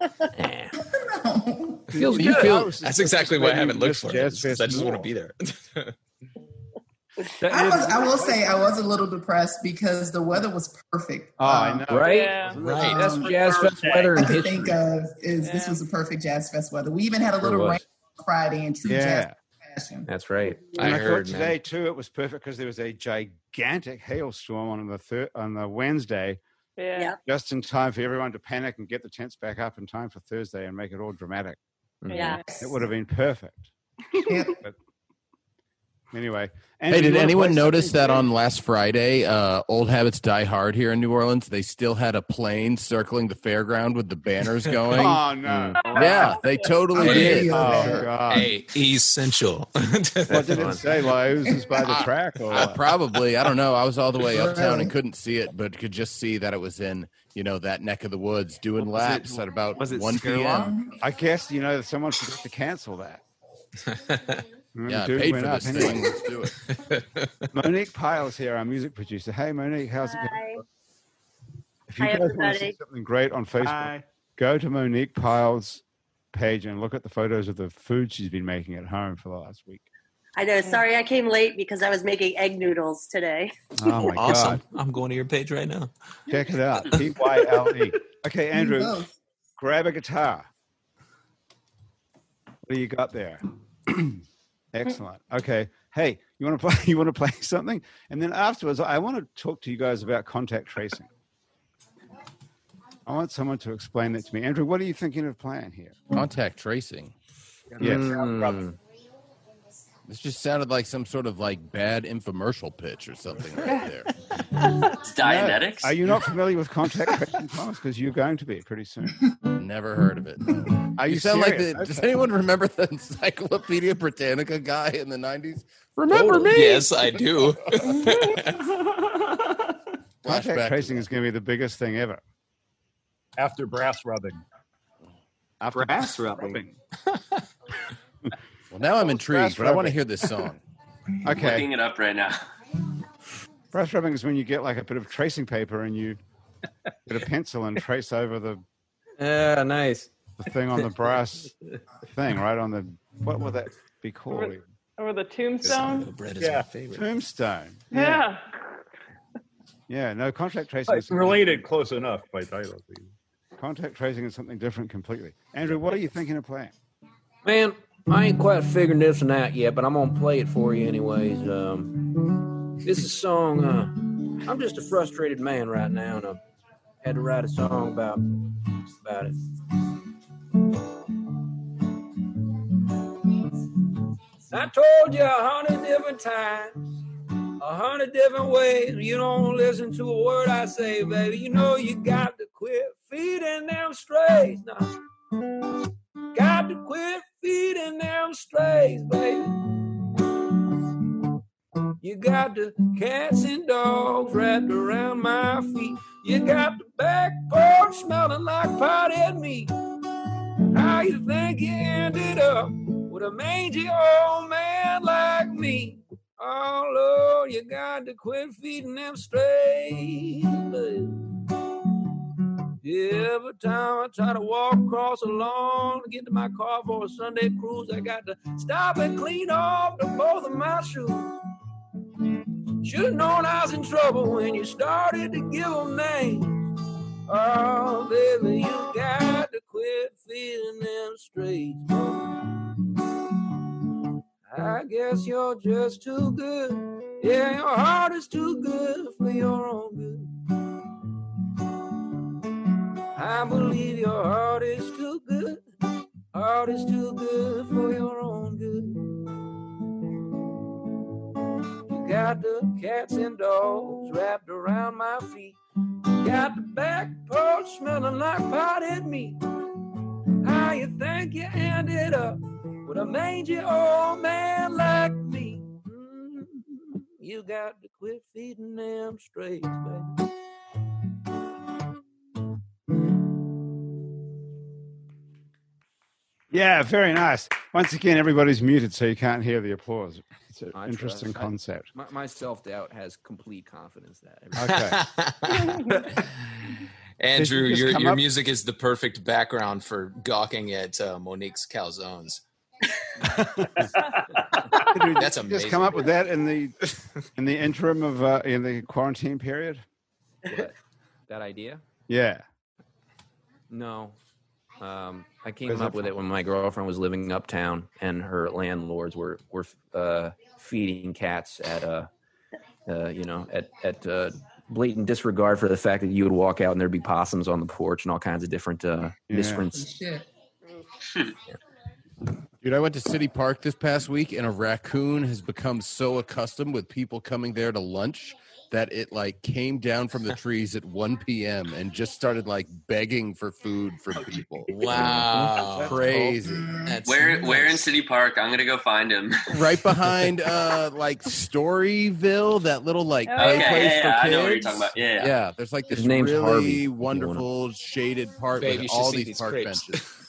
Eh. Feels you I feel That's exactly why I haven't looked for it. Jazz just- I Fest just want to be there. I was. I will say I was a little depressed because the weather was perfect. Oh, I Um, know. right. Yeah. Right. That's Um, Jazz Fest Thursday. weather I in could history. think of is this was a perfect Jazz Fest weather. We even had a little rain Friday in true Yeah. jazz fashion. That's right. I And I, heard, thought man. today too it was perfect because there was a gigantic hailstorm on the thir- on the Wednesday, Yeah. Yeah. just in time for everyone to panic and get the tents back up in time for Thursday and make it all dramatic. Mhm. Yeah. It would have been perfect. Yeah. Anyway, Hey, Andrew, you did anyone notice that on last Friday, uh, Old Habits Die Hard here in New Orleans, they still had a plane circling the fairground with the banners going? Oh no! Yeah, they totally I did. did. Oh, God. Hey, essential. What did it say? Like it was just by the track, or I what? probably, I don't know. I was all the way uptown and couldn't see it, but could just see that it was in, you know, that neck of the woods doing Was it- laps at about was it 1 p.m. Skirlaw? I guess you know someone forgot to cancel that. Mm, Yeah, I dude paid for this Anyway, thing. Let's do it. Monique Pyle's here, our music producer. Hey, Monique, how's it going? Hi. If you Hi, guys want to see something great on Facebook, Hi. go to Monique Pyle's page and look at the photos of the food she's been making at home for the last week. I know. Sorry, I came late because I was making egg noodles today. Oh my awesome. god! I'm going to your page right now. Check it out. P Y L E. Okay, Andrew, grab a guitar. What do you got there? Excellent. Okay. Hey, you want to play? You want to play something? And then afterwards, I want to talk to you guys about contact tracing. I want someone to explain that to me. Andrew, what are you thinking of playing here? Contact tracing. Yes. Mm. This just sounded like some sort of like bad infomercial pitch or something right there. It's Dianetics. Are you not familiar with contact tracing, Thomas? Because you're going to be pretty soon. Never heard of it. Are You you sound like serious? the. Does anyone remember the Encyclopedia Britannica guy in the nineties? Remember Totally. me? Yes, I do. Contact tracing is going to be the biggest thing ever. After brass rubbing. After Brass rubbing. Well, now I'm intrigued, but I want to hear this song. Okay. Looking it up right now. Brass rubbing is when you get like a bit of tracing paper and you get a pencil and trace over the, Yeah, nice. the thing on the brass thing, right on the what would that be called? Or the tombstone. Bread is Yeah. my favorite. Tombstone. Yeah. Yeah, no, contact tracing. It's is related close enough by title. Contact tracing is something different completely. Andrew, what are you thinking of playing? Man, I ain't quite figured this one out yet, but I'm gonna play it for you anyways. Um, this is a song. Uh, I'm just a frustrated man right now, and I had to write a song about about it. I told you a hundred different times, a hundred different ways. You don't listen to a word I say, baby. You know you got to quit feeding them strays. Now, got to quit feeding them strays, baby. You got the cats and dogs wrapped around my feet. You got the back porch smelling like potted meat. How you think you ended up with a mangy old man like me? Oh Lord, you got to quit feeding them strays, baby. Every time I try to walk across the lawn to get to my car for a Sunday cruise, I got to stop and clean off the both of my shoes. Should have known I was in trouble when you started to give them names. Oh, baby, you got to quit feeding them straight. I guess you're just too good. Yeah, your heart is too good for your own good. I believe your heart is too good. Heart is too good for your own good. You got the cats and dogs wrapped around my feet. You Got the back porch smelling like potted meat. How you think you ended up with a mangy old man like me? Mm, You got to quit feeding them strays, baby. Yeah, very nice. Once again, everybody's muted, so you can't hear the applause. It's an I interesting trust. I- concept. My, my self doubt has complete confidence that. Okay. Andrew, just your your up- music is the perfect background for gawking at uh, Monique's calzones. Did That's you amazing. Just come up with that in the in the interim of uh, in the quarantine period. What? That idea? Yeah. No. Um, I came up with from? it when my girlfriend was living uptown, and her landlords were were uh, feeding cats at uh, uh, you know at at uh, blatant disregard for the fact that you would walk out and there'd be possums on the porch and all kinds of different uh, Yeah. miscreants. Shit. Dude, I went to City Park this past week, and a raccoon has become so accustomed with people coming there to lunch that it like came down from the trees at 1 p.m. and just started like begging for food from people. Wow. crazy! That's Where where in. City Park? I'm gonna go find him. Right behind, uh, like Storyville, that little like Oh, play yeah, place yeah, for yeah, I kids. know what you're talking about. Yeah, yeah. there's like this His name's really Harvey, if you wanna- wonderful shaded part Babe, with all these these park crepes. benches.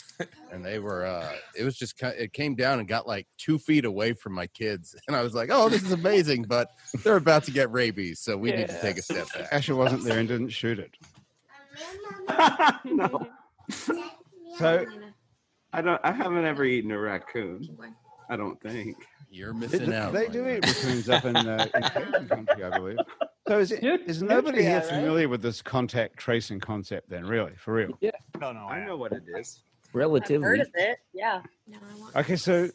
And they were uh it was just it came down and got like two feet away from my kids and i was like oh this is amazing but they're about to get rabies so we need to take a step back Asher wasn't there and didn't shoot it. no. So I don't. I haven't ever eaten a raccoon. I don't think. you're they, missing out they my do man. eat raccoons up in, uh, in Cajun country, I believe. So is, it, Nut- is nobody here familiar with this contact tracing concept then, really, for real? yeah No, no, I know what it is. I've heard Relatively. of it. Yeah. Okay, so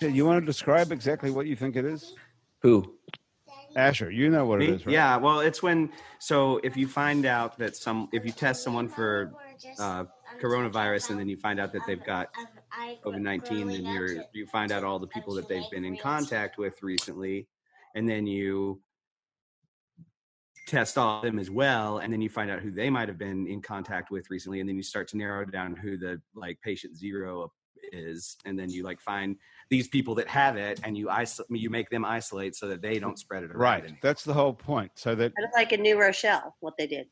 do you want to describe exactly what you think it is? Who? Asher, you know what it Me? is, right? Yeah. Well, it's when. So if you find out that some, if you test someone for uh, coronavirus and then you find out that they've got COVID nineteen, then you're you find out all the people that they've been in contact with recently, and then you test all of them as well, and then you find out who they might have been in contact with recently, and then you start to narrow down who the like patient zero is, and then you like find these people that have it, and you isolate, you make them isolate so that they don't spread it around. Right. anymore. That's the whole point. So that Kind of like in New Rochelle, what they did.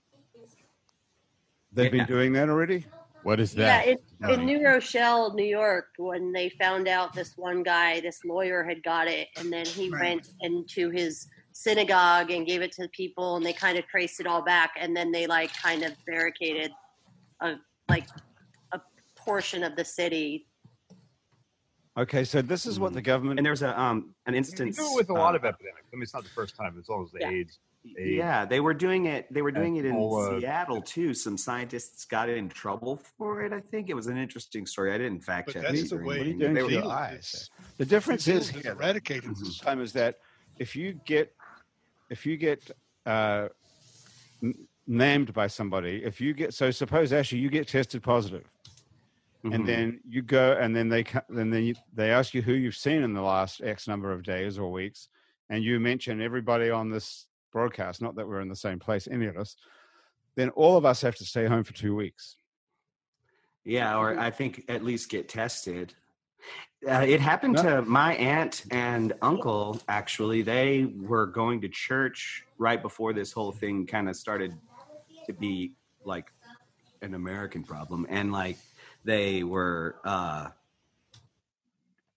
they've Yeah. been doing that already? what is Yeah, that in, in New Rochelle, New York, when they found out this one guy, this lawyer had got it, and then he Right. went into his synagogue and gave it to people, and they kind of traced it all back, and then they like kind of barricaded a like a portion of the city. Okay, so this is what the government And there's a um an You instance do it with a lot uh, of epidemics. I mean, it's not the first time. It's always the Yeah. AIDS. AIDS. Yeah, they were doing it. They were doing it in Ebola. Seattle too. Some scientists got in trouble for it. I think it was an interesting story. I didn't fact But check. that's the way What are you doing to they were- eyes? The difference is Zealand has here, eradicated Mhm. this. time is that if you get if you get uh, n- named by somebody, if you get so suppose actually you get tested positive, Mhm. and then you go and then they then you, they ask you who you've seen in the last X number of days or weeks, and you mention everybody on this broadcast. Not that we're in the same place, any of us. Then all of us have to stay home for two weeks. Yeah, or I think at least get tested. Uh, it happened No. to my aunt and uncle. Actually, they were going to church right before this whole thing kind of started to be like an American problem, and like they were, uh,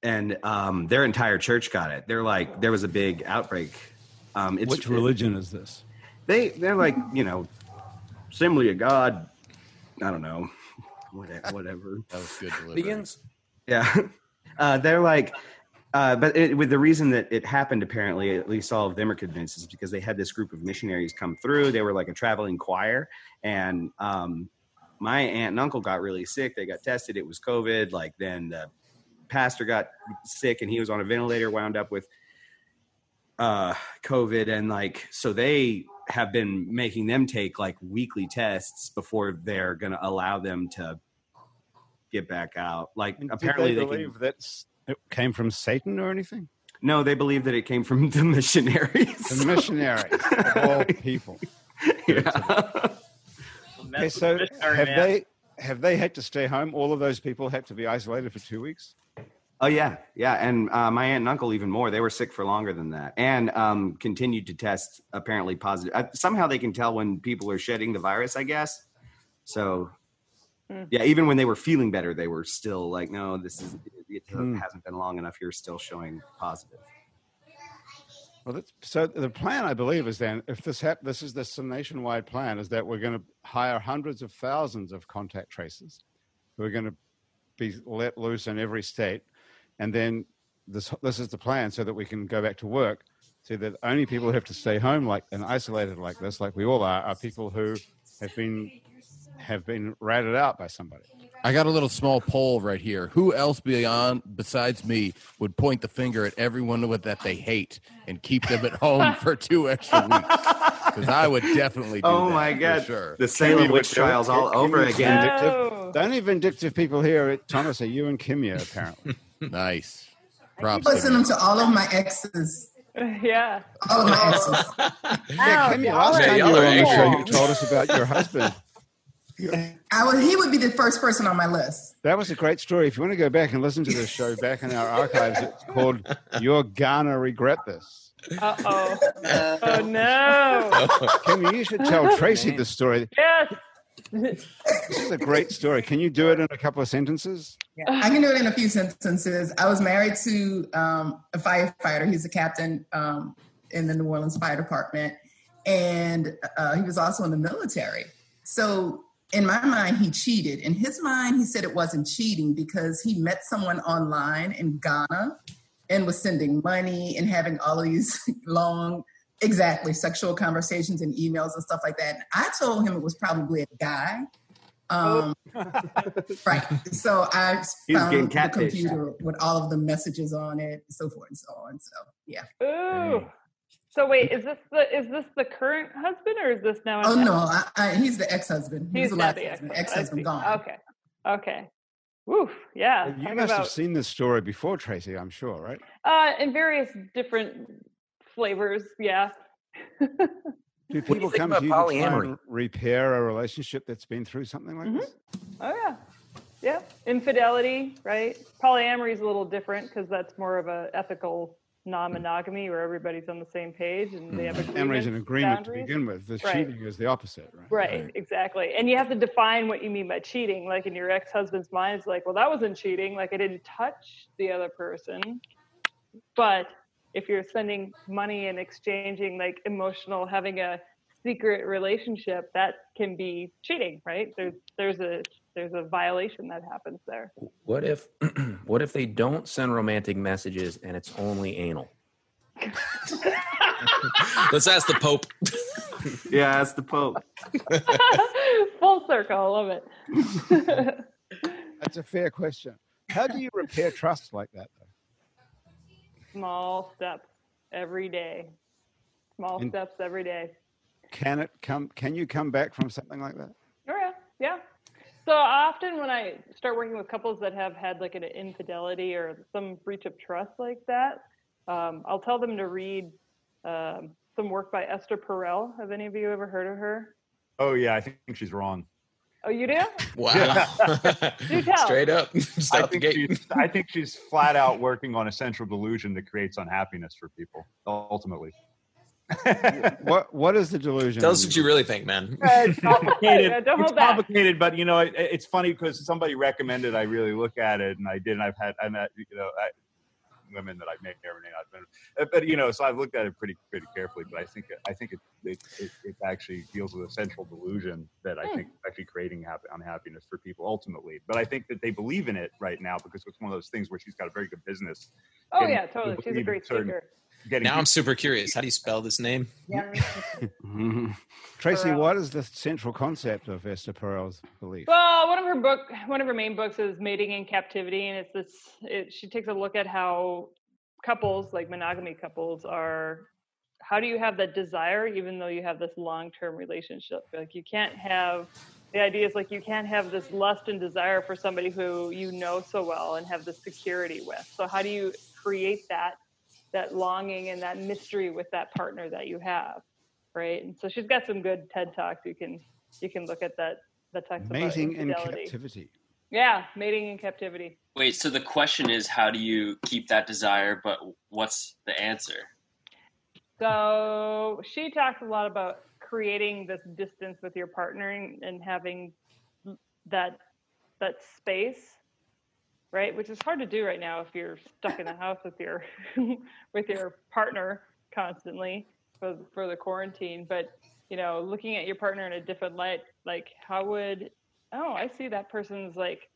and um, their entire church got it. They're like, there was a big outbreak. Um, it's, Which religion is this? They they're like you know, assembly of God. I don't know, whatever. whatever. that was good delivery. Vegans? Yeah, uh, they're like, uh, but it, with the reason that it happened, apparently, at least all of them are convinced, is because they had this group of missionaries come through. They were like a traveling choir, and um, my aunt and uncle got really sick. They got tested. It was COVID. Like then the pastor got sick, and he was on a ventilator. Wound up with uh, COVID, and like so they have been making them take like weekly tests before they're going to allow them to get back out. Like And apparently they they, believe can. that it came from Satan or anything? No, they believe that it came from the missionaries. The missionaries, of all people. yeah. Okay, so have they have they had to stay home? All of those people had to be isolated for two weeks. Oh yeah, yeah, and uh, my aunt and uncle even more. They were sick for longer than that, and um, continued to test apparently positive. Uh, somehow they can tell when people are shedding the virus, I guess. So, Hmm. yeah, even when they were feeling better, they were still like, "No, this is it Hmm. hasn't been long enough. You're still showing positive." Well, that's, so the plan, I believe, is then if this hap- this is this nationwide plan, is that we're going to hire hundreds of thousands of contact tracers who are going to be let loose in every state, and then this this is the plan so that we can go back to work. So that only people who have to stay home like and isolated like this, like we all are, are people who have been have been ratted out by somebody. I got a little small poll right here. Who else beyond besides me would point the finger at everyone with that they hate and keep them at home for two extra weeks? Because I would definitely do Oh that my for god, sure. the Salem witch trials all Kimmy over was again. vindictive. No. no. The only vindictive people here, Thomas, are you and Kimya, apparently. nice. I Props. keep to them to all of my exes. yeah. All of my exes. Yeah, Ow, Kimya, y'all last are time you were on the show, you told us about your husband. I would, he would be the first person on my list. That was a great story. If you want to go back and listen to this show back in our archives, it's called You're Gonna Regret This. Uh oh. oh no. Kimmy, you should tell Tracy the story. Yes. This is a great story. Can you do it in a couple of sentences? I can do it in a few sentences. I was married to um, a firefighter. He's a captain um, in the New Orleans Fire Department, and uh, he was also in the military. So, in my mind, he cheated. In his mind, he said it wasn't cheating because he met someone online in Ghana and was sending money and having all of these long, exactly sexual conversations and emails and stuff like that. And I told him it was probably a guy. Um, right. So I He was found getting the computer with all of the messages on it, so forth and so on. So yeah. Ooh. So wait, is this the is this the current husband or is this now? Oh no, I, I, he's the ex-husband. He He's was a the husband. ex-husband. Ex-husband gone. Okay. Okay. Woof. Yeah. You talk must have seen this story before, Tracy, I'm sure, right? Uh, in various different flavors. Yeah. Do What do people come to you to try polyamory? and repair a relationship that's been through something like this? Oh yeah. Yeah. Infidelity, right? Polyamory is a little different because that's more of a ethical non-monogamy where everybody's on the same page and they have mm-hmm. And agreements, there's an agreement boundaries. to begin with. The Right. cheating is the opposite, right? Right, exactly. And you have to define what you mean by cheating. Like in your ex husband's mind, it's like, well, that wasn't cheating. Like I didn't touch the other person. But if you're sending money and exchanging like emotional, having a secret relationship, that can be cheating, right? There's there's a there's a violation that happens there. What if what if they don't send romantic messages and it's only anal? Let's ask the Pope. yeah, ask the Pope. Full circle, I love it. That's a fair question. How do you repair trust like that, though? Small steps every day. Small And- steps every day. Can it come? Can you come back from something like that? Oh yeah, yeah. So often when I start working with couples that have had like an infidelity or some breach of trust like that, um, I'll tell them to read um, some work by Esther Perel. Have any of you ever heard of her? Oh yeah, I think she's wrong. Oh, you do? Wow. Do tell. Straight up. I out the think, gate. she's, I think she's flat out working on a central delusion that creates unhappiness for people. Ultimately, What What is the delusion? Tell us what you really think, man. it's complicated. Yeah, don't it's hold back. complicated, but you know, it, it's funny because somebody recommended I really look at it, and I did. And I've had, I met, you know, I, women that I may or may not have been, but you know, so I've looked at it pretty, pretty carefully. But I think, I think it, it, it, it actually deals with a central delusion that I Hmm. think is actually creating happy, unhappiness for people ultimately. But I think that they believe in it right now because it's one of those things where she's got a very good business. Oh yeah, totally. She's a believe in great certain- speaker. Getting Now I'm super curious. How do you spell this name? Yeah. Tracy, Perel. what is the central concept of Esther Perel's belief? Well, one of her book, one of her main books is Mating in Captivity, and it's this. It, she takes a look at how couples, like monogamy couples, are. How do you have that desire, even though you have this long-term relationship? Like you can't have. The idea is like you can't have this lust and desire for somebody who you know so well and have the security with. So how do you create that that longing and that mystery with that partner that you have, right? And so she's got some good TED talks. You can you can look at that that talks about Mating in captivity. Yeah, mating in captivity. Wait, so the question is how do you keep that desire, but what's the answer? So she talks a lot about creating this distance with your partner and, and having that that space, right? Which is hard to do right now if you're stuck in the house with your with your partner constantly for for the quarantine. But you know, looking at your partner in a different light, like how would oh, I see that person's like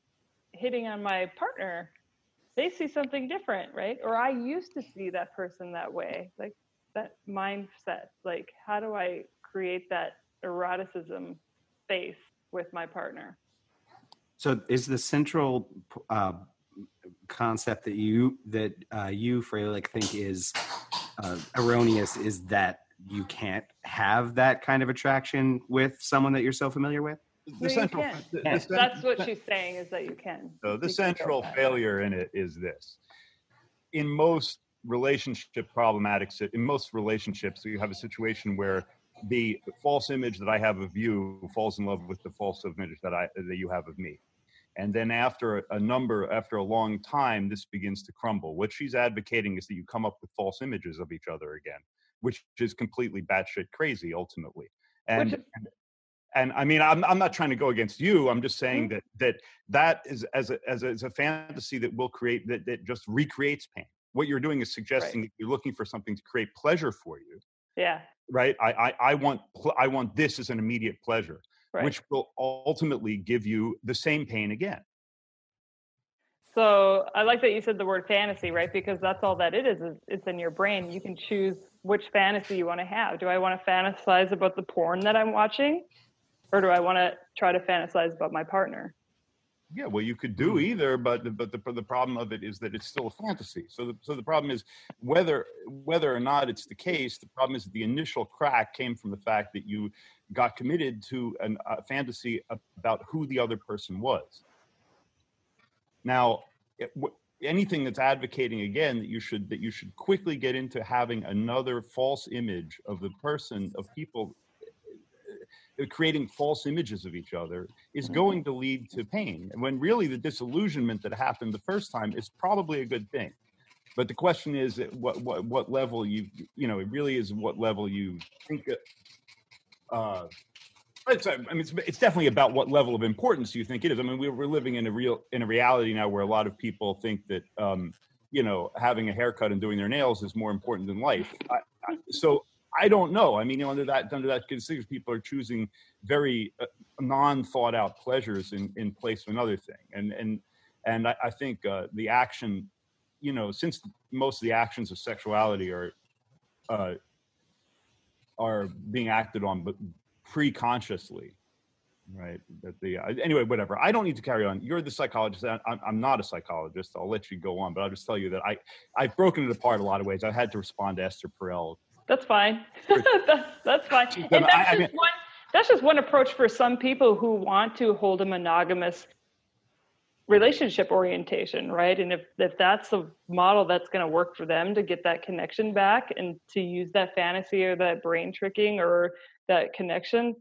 hitting on my partner. They see something different, right? Or I used to see that person that way. Like that mindset like how do i create that eroticism space with my partner So, is the central uh, concept that you that uh, you Freilich think is uh, erroneous is that you can't have that kind of attraction with someone that you're so familiar with? the No, central can. the- the That's what she's saying is that you can. So the You central failure in it is this: in most relationship problematic, si- in most relationships, you have a situation where the false image that I have of you falls in love with the false image that I that you have of me, and then after a number, after a long time, this begins to crumble. What she's advocating is that you come up with false images of each other again, which is completely batshit crazy ultimately. And and- and I mean, I'm I'm not trying to go against you. I'm just mm-hmm. saying that that that is as a as a, as a fantasy that will create that that just recreates pain. What you're doing is suggesting that you're looking for something to create pleasure for you, Yeah. right? I I, I want pl- I want this as an immediate pleasure, Right. which will ultimately give you the same pain again. So I like that you said the word fantasy, right? Because that's all that it is. is It's in your brain. You can choose which fantasy you want to have. Do I want to fantasize about the porn that I'm watching, or do I want to try to fantasize about my partner? Yeah, well, you could do mm. either, but but the the problem of it is that it's still a fantasy. So the, so the problem is whether whether or not it's the case. The problem is that the initial crack came from the fact that you got committed to an, a fantasy about who the other person was. Now, it, wh- anything that's advocating again that you should that you should quickly get into having another false image of the person of people creating false images of each other is going to lead to pain. When really the disillusionment that happened the first time is probably a good thing. But the question is at what what what level you you know it really is what level you think. Uh, it's, I mean, it's, it's definitely about what level of importance you think it is. I mean, we're, we're living in a real in a reality now where a lot of people think that um, you know having a haircut and doing their nails is more important than life. I, I, so I don't know. I mean, under that under that consideration, people are choosing very uh, non thought out pleasures in in place of another thing, and and and I, I think uh, the action, you know, since most of the actions of sexuality are uh, are being acted on, but pre-consciously right that the uh, anyway whatever. I don't need to carry on. You're the psychologist. I'm, I'm not a psychologist. I'll let you go on but i'll just tell you that i i've broken it apart a lot of ways. I had to respond to esther perel That's fine. that's, that's fine. And that's I just mean- one. That's just one approach for some people who want to hold a monogamous relationship orientation, right? And if if that's the model that's going to work for them to get that connection back and to use that fantasy or that brain tricking or that connection,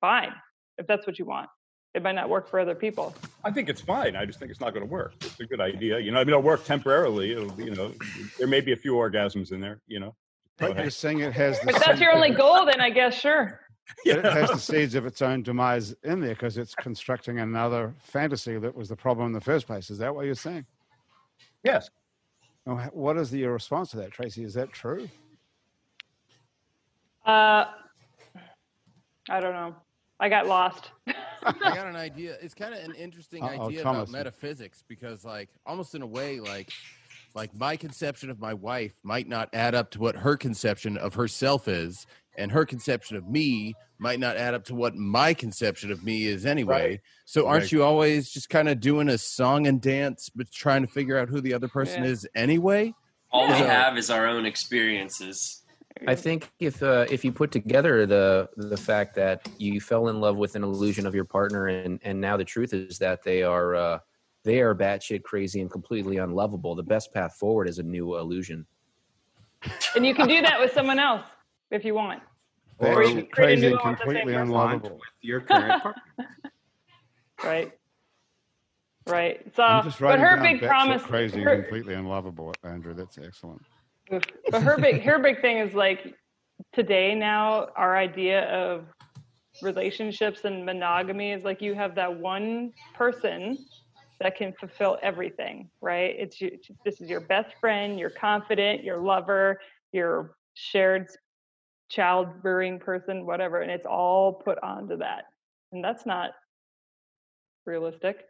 fine. If that's what you want, it might not work for other people. i think it's fine i just think it's not going to work it's a good idea you know i mean it'll work temporarily it'll, you know there may be a few orgasms in there you know But you're saying it has the If that's your only goal, then I guess sure. But it has the seeds of its own demise in there because it's constructing another fantasy that was the problem in the first place. Is that what you're saying? Yes. What is the, your response to that, Tracy? Is that true? Uh, I don't know. I got lost. I got an idea. It's kind of an interesting Uh-oh, idea Thomas. about metaphysics because, like, almost in a way, like, like my conception of my wife might not add up to what her conception of herself is, and her conception of me might not add up to what my conception of me is anyway. Right. So, aren't Right. you always just kind of doing a song and dance, but trying to figure out who the other person Yeah. is anyway? All we have is our own experiences. I think if uh, if you put together the the fact that you fell in love with an illusion of your partner, and and now the truth is that they are uh, they are batshit crazy and completely unlovable, the best path forward is a new illusion. and you can do that with someone else if you want. Or Or you can crazy and one with the same completely person. unlovable. Your current partner. Right. Right. So, but her big promise, crazy her, and completely unlovable, Andrew. That's excellent. but her big, her big thing is like today now, our idea of relationships and monogamy is like you have that one person that can fulfill everything, right? It's you, this is your best friend, your confident, your lover, your shared child rearing person, whatever, and it's all put onto that, and that's not realistic.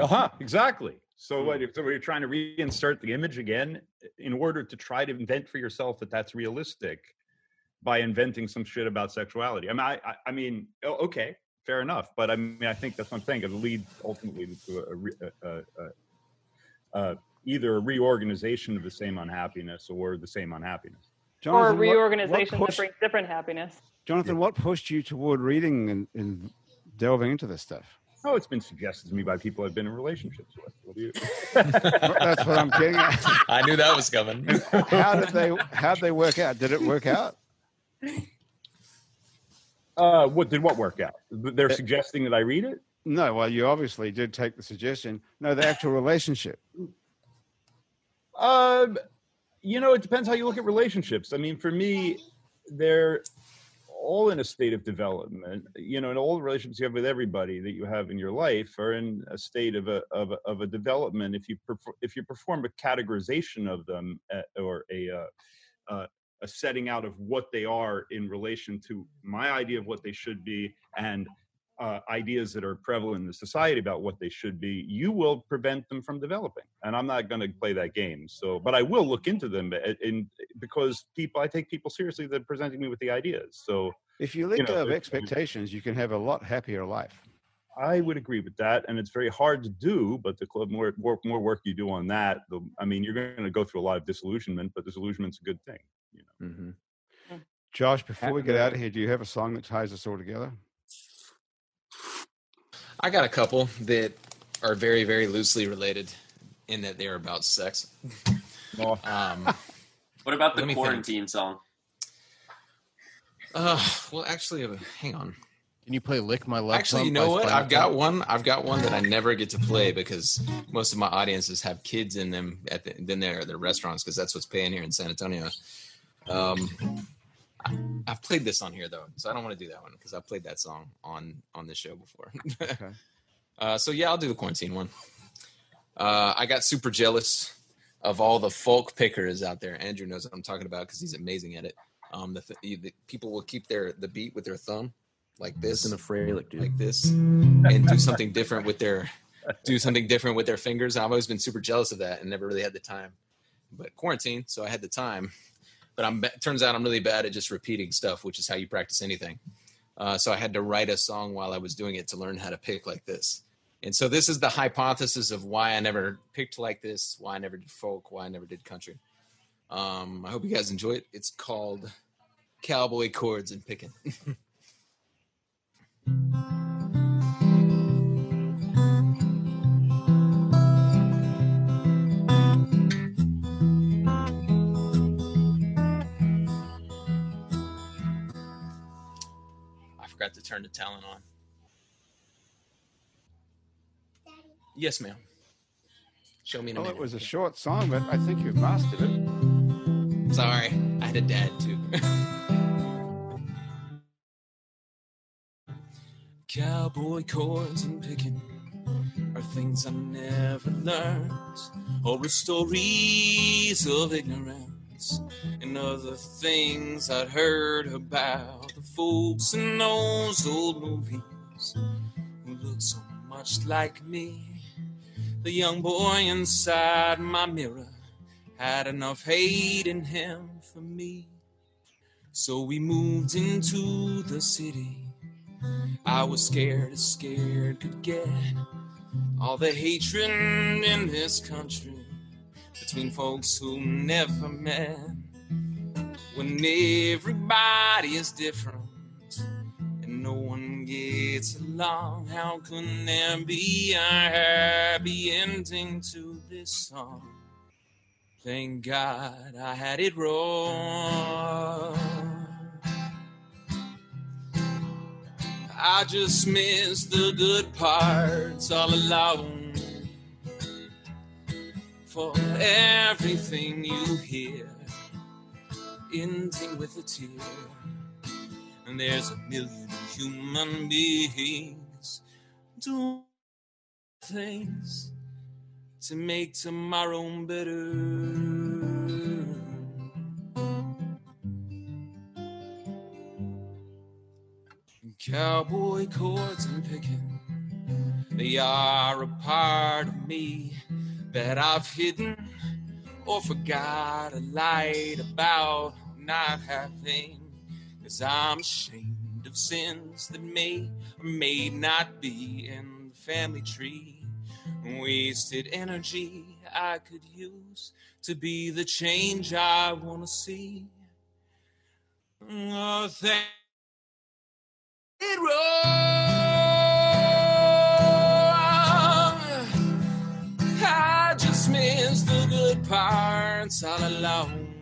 Uh-huh, exactly. So what? So you're trying to reinsert the image again in order to try to invent for yourself that that's realistic by inventing some shit about sexuality. I mean, I, I, I mean, okay, fair enough. But I mean, I think that's what I'm saying. It leads ultimately to a, a, a, a, a either a reorganization of the same unhappiness or the same unhappiness. or a Jonathan, what- what reorganization pushed- that brings different happiness. Jonathan, what pushed you toward reading and, in delving into this stuff? Oh, it's been suggested to me by people I've been in relationships with. What do you? That's what I'm getting at. I knew that was coming. How did they? How did they work out? Did it work out? Uh, what did what work out? They're suggesting that I read it. No. Well, you obviously did take the suggestion. No, the actual relationship. Um, you know, it depends how you look at relationships. I mean, for me, they're all in a state of development. You know, and all the relationships you have with everybody that you have in your life are in a state of a of a, of a development. If you perfor- if you perform a categorization of them uh, or a uh, uh, a setting out of what they are in relation to my idea of what they should be and uh, ideas that are prevalent in the society about what they should be, you will prevent them from developing. And I'm not going to play that game. So, but I will look into them in, in because people, I take people seriously that are presenting me with the ideas. So, If you let You know, go of expectations, you can have a lot happier life. I would agree with that, and it's very hard to do. But the club more more, more work you do on that, the, I mean, you're going to go through a lot of disillusionment, but disillusionment's a good thing. You know. Mm-hmm. Josh, before we get out of here, do you have a song that ties us all together? I got a couple that are very, very loosely related in that they're about sex. Um, What about the Let me think. quarantine song? uh, well, actually, uh, hang on. Can you play "Lick My Love"? Actually, you know what? I've got one. I've got one that I never get to play because most of my audiences have kids in them at the, then they're at their restaurants because that's what's paying here in San Antonio. Um, I, I've played this on here though, so I don't want to do that one because I played that song on on this show before. uh, so yeah, I'll do the quarantine one. Uh, I got super jealous of all the folk pickers out there. Andrew knows what I'm talking about because he's amazing at it. Um, the, th- the people will keep their the beat with their thumb like this Listen to Freilich, dude. like this and do something different with their do something different with their fingers. I've always been super jealous of that and never really had the time. But quarantine, so I had the time. But I'm turns out I'm really bad at just repeating stuff, which is how you practice anything. Uh, so I had to write a song while I was doing it to learn how to pick like this. And so this is the hypothesis of why I never picked like this, why I never did folk, why I never did country. Um, I hope you guys enjoy it. It's called Cowboy Chords and Picking. forgot to turn the talent on. Yes, ma'am. Show me in a Well, it was a short song, but I think you've mastered it. Sorry, I had a dad too. Cowboy chords and picking are things I never learned. Horror stories of ignorance and other things I'd heard about. The folks in those old movies who look so much like me. The young boy inside my mirror had enough hate in him for me. So we moved into the city. I was scared as scared could get. All the hatred in this country between folks who never met. When everybody is different and no one gets along, how can there be a happy ending to this song? Thank God I had it wrong. I just missed the good parts all alone. For everything you hear, ending with a tear. And there's a million human beings doing things to make tomorrow better. Cowboy chords and picking, they are a part of me that I've hidden or forgot a light about not having. Cause I'm ashamed of sins that may or may not be in the family tree. Wasted energy I could use to be the change I wanna see. Oh, thank it wrong. Miss the good parts all alone.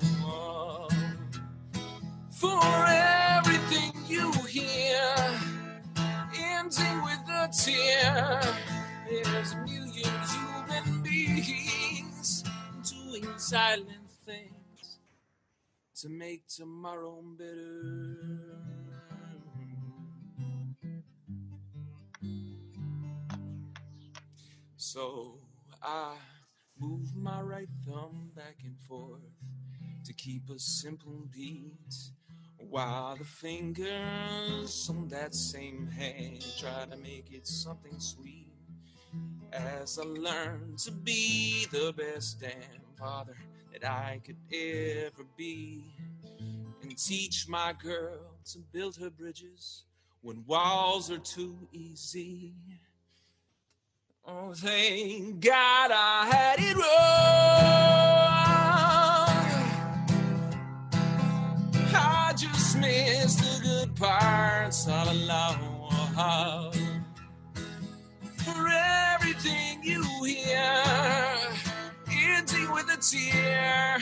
For everything you hear, ending with a tear, there's a million human beings doing silent things to make tomorrow better. So I move my right thumb back and forth to keep a simple beat while the fingers on that same hand try to make it something sweet as I learn to be the best damn father that I could ever be and teach my girl to build her bridges when walls are too easy. Oh, thank God I had it wrong. I just missed the good parts all along. For everything you hear, ending with a tear.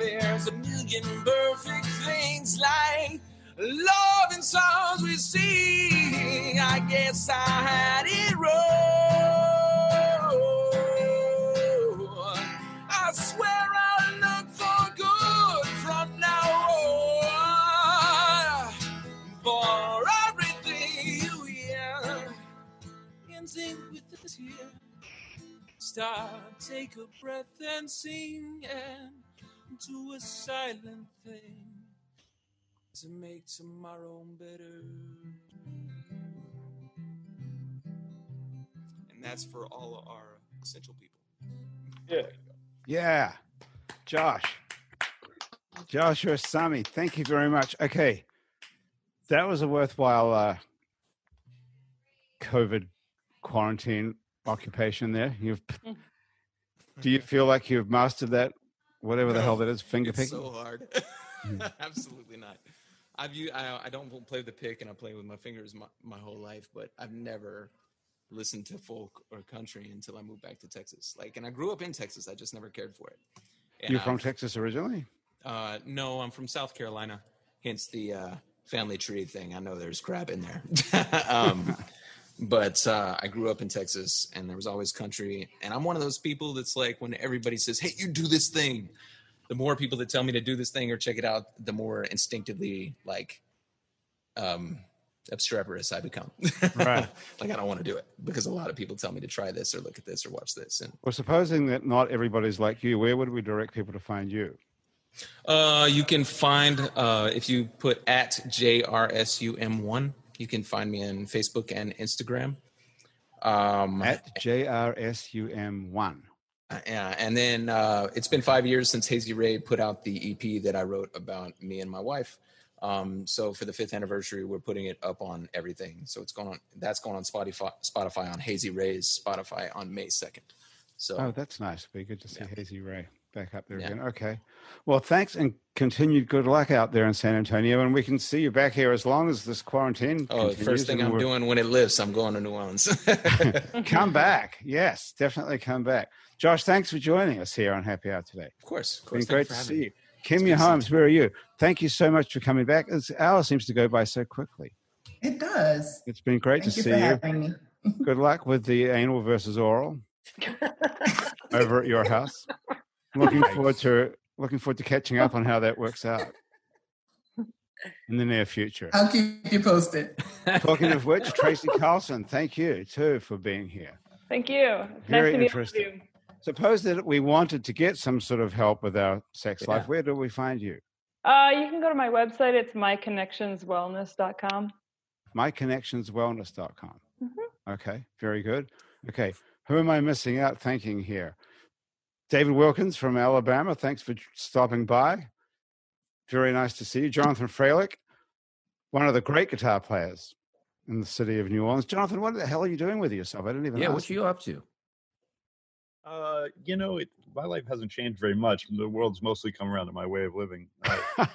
There's a million perfect things like love and songs we sing. I guess I had it wrong. I swear I'll look for good from now on. For everything you hear, ending with a tear. Stop, take a breath and sing and do a silent thing to make tomorrow better. And that's for all of our essential people. Yeah. Yeah. Josh. Joshua Sami, thank you very much. Okay. That was a worthwhile uh, COVID quarantine occupation there. You've do you feel like you've mastered that? Whatever the hell that is, finger it's picking? so hard. Absolutely not. I've u- I, I don't play the pick and I play with my fingers my, my whole life, but I've never listened to folk or country until I moved back to Texas. Like, and I grew up in Texas. I just never cared for it. And You're from I've- Texas originally? Uh, no, I'm from South Carolina. Hence the uh, family tree thing. I know there's crap in there. um, but uh, I grew up in Texas, and there was always country. And I'm one of those people that's like, when everybody says, "Hey, you do this thing," the more people that tell me to do this thing or check it out, the more instinctively like um, obstreperous I become. Right. like I don't want to do it because a lot of people tell me to try this or look at this or watch this, and Well, supposing that not everybody's like you, where would we direct people to find you? Uh, you can find uh, if you put at JRSUM1, you can find me on Facebook and Instagram. Um, At JRSUM1. Yeah, and then uh, it's been five years since Hazy Ray put out the EP that I wrote about me and my wife. Um, so for the fifth anniversary, we're putting it up on everything. So it's going on. That's going on Spotify. Spotify on Hazy Ray's Spotify on May second. So Oh, that's nice. Be good to see Hazy Ray back up there Yeah. again. Okay. Well, thanks and continued good luck out there in San Antonio. And we can see you back here as long as this quarantine. oh, the continues first thing and I'm we're- doing when it lifts, I'm going to New Orleans. come back. Yes, definitely come back. Josh, thanks for joining us here on Happy Hour today. Of course, of Been course. great to see you. me. Kim good to see Holmes, where are you? Thank you so much for coming back. This hour seems to go by so quickly. It does. It's been great Thank to you see for you. having me. Good luck with the anal versus oral over at your house. Looking forward to looking forward to catching up on how that works out in the near future. I'll keep you posted. Talking of which, Tracy Carlson, thank you too for being here. Thank you. It's Very nice to meet interesting. You. Suppose that we wanted to get some sort of help with our sex life. Where do we find you? Uh, you can go to my website. It's myconnectionswellness.com. myconnectionswellness.com. Mm-hmm. Okay, very good. Okay, who am I missing out thanking here? David Wilkins from Alabama, thanks for stopping by. Very nice to see you. Jonathan Freilich, one of the great guitar players in the city of New Orleans. Jonathan, what the hell are you doing with yourself? I didn't even know. Yeah, ask what you up to? Uh, you know, it, my life hasn't changed very much. The world's mostly come around to my way of living.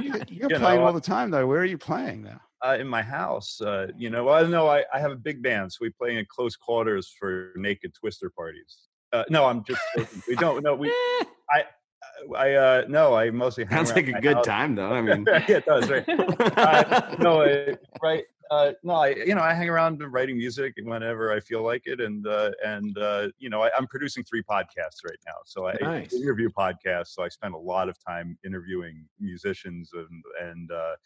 You, are You playing know, all the time, though. Where are you playing now? uh, in my house. Uh, you know, well, no, I, I have a big band, so we play in close quarters for naked twister parties. Uh, no, I'm just joking. we don't. No, we. I. I uh no, I mostly Sounds like a good house. time, though. I mean, yeah, it does, right? uh, no, uh, right? Uh, no, I you know I hang around writing music whenever I feel like it, and uh, and uh, you know I, I'm producing three podcasts right now, so I Nice. interview podcasts. So I spend a lot of time interviewing musicians and and uh,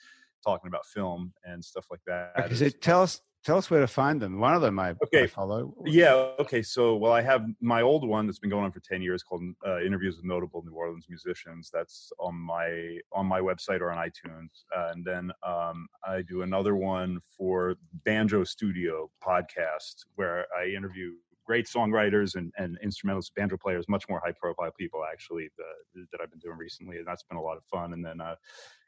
talking about film and stuff like that. Okay, so tell us tell us where to find them. One of them I, Okay. I follow. Yeah. Okay. So, well, I have my old one that's been going on for ten years called uh, "Interviews with Notable New Orleans Musicians." That's on my on my website or on iTunes. Uh, and then um, I do another one for Banjo Studio podcast, where I interview great songwriters and, and instrumentalist banjo players, much more high profile people actually the, that I've been doing recently, and that's been a lot of fun. And then. Uh,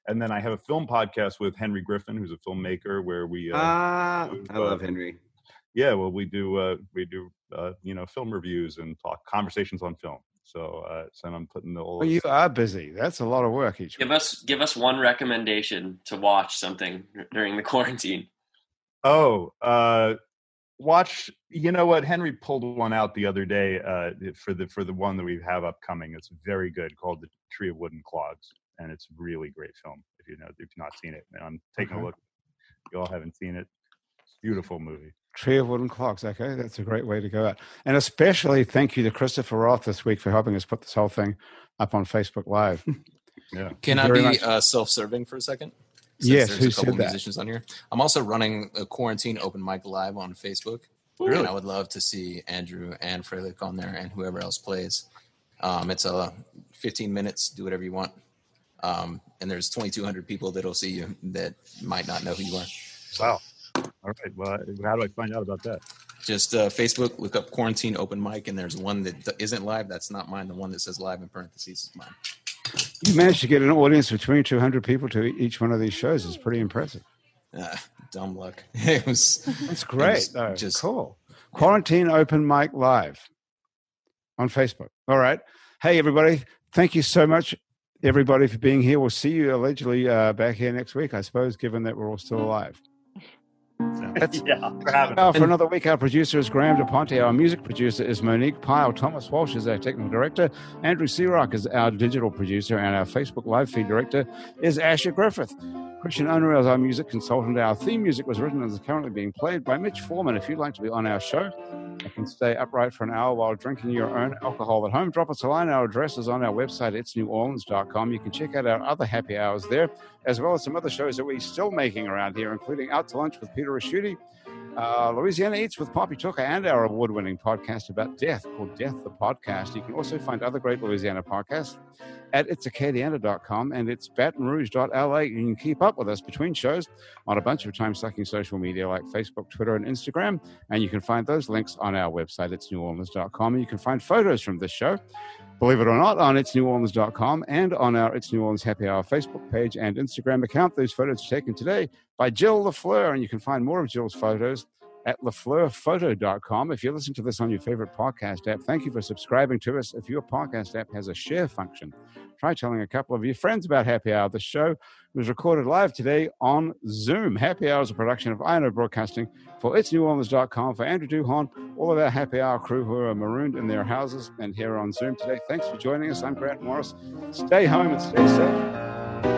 and then I have a film podcast with Henry Griffin, who's a filmmaker, where we uh, ah, do, I love uh, Henry. yeah well we do uh we do uh you know film reviews and talk conversations on film so uh so i'm putting the old Well, you are busy. That's a lot of work each Give us give us one recommendation to watch something during the quarantine. oh uh watch you know what henry pulled one out the other day uh for the for the one that we have upcoming it's very good called the tree of wooden clogs and it's a really great film if you know if you've not seen it and i'm taking Okay. a look you all haven't seen it beautiful movie Tree of Wooden Clogs. Okay, that's a great way to go out. And especially thank you to Christopher Roth this week for helping us put this whole thing up on Facebook Live. yeah Can I be uh, self-serving for a second? Since Yes, there's who a couple said that? musicians on here. I'm also running a quarantine open mic live on Facebook. Really? And I would love to see Andrew and Freilich on there and whoever else plays. Um, it's a 15 minutes. Do whatever you want. Um, and there's 2,200 people that'll see you that might not know who you are. wow all right well how do i find out about that Just uh, Facebook, look up quarantine open mic, and there's one that isn't live. That's not mine. The one that says live in parentheses is mine. You managed to get an audience of 2,200 people to each one of these shows. It's pretty impressive. Uh, dumb luck. it was. That's great. was though. just- cool. Quarantine Open Mic Live on Facebook. All right. Hey, everybody. Thank you so much, everybody, for being here. We'll see you allegedly uh, back here next week, I suppose, given that we're all still alive. That's yeah, for Now, for another week, our producer is Graham DePonte. Our music producer is Monique Pyle. Thomas Walsh is our technical director. Andrew Searock is our digital producer. And our Facebook live feed director is Asher Griffith. Christian Unreal is our music consultant. Our theme music was written and is currently being played by Mitch Foreman. If you'd like to be on our show, you can stay upright for an hour while drinking your own alcohol at home. Drop us a line. Our address is on our website, itsneworleans.com. You can check out our other happy hours there, as well as some other shows that we're still making around here, including Out to Lunch with Peter Ricchiuti, uh, Louisiana Eats with Poppy Tooker, and our award winning podcast about death called Death the Podcast. You can also find other great Louisiana podcasts at itsacadiana.com and it's batonrouge.la. You can keep up with us between shows on a bunch of time sucking social media like Facebook, Twitter, and Instagram. And you can find those links on our website, it's neworleans.com. And you can find photos from this show, believe it or not, on it's neworleans.com and on our It's New Orleans Happy Hour Facebook page and Instagram account. Those photos are taken today by Jill LaFleur, and you can find more of Jill's photos at lafleurphoto.com. If you listen to this on your favorite podcast app, thank you for subscribing to us. If your podcast app has a share function, try telling a couple of your friends about Happy Hour. The show was recorded live today on Zoom. Happy Hour is a production of INO Broadcasting for itsneworleans.com. For Andrew Duhon, all of our Happy Hour crew who are marooned in their houses and here on Zoom today. Thanks for joining us. I'm Grant Morris. Stay home and stay safe.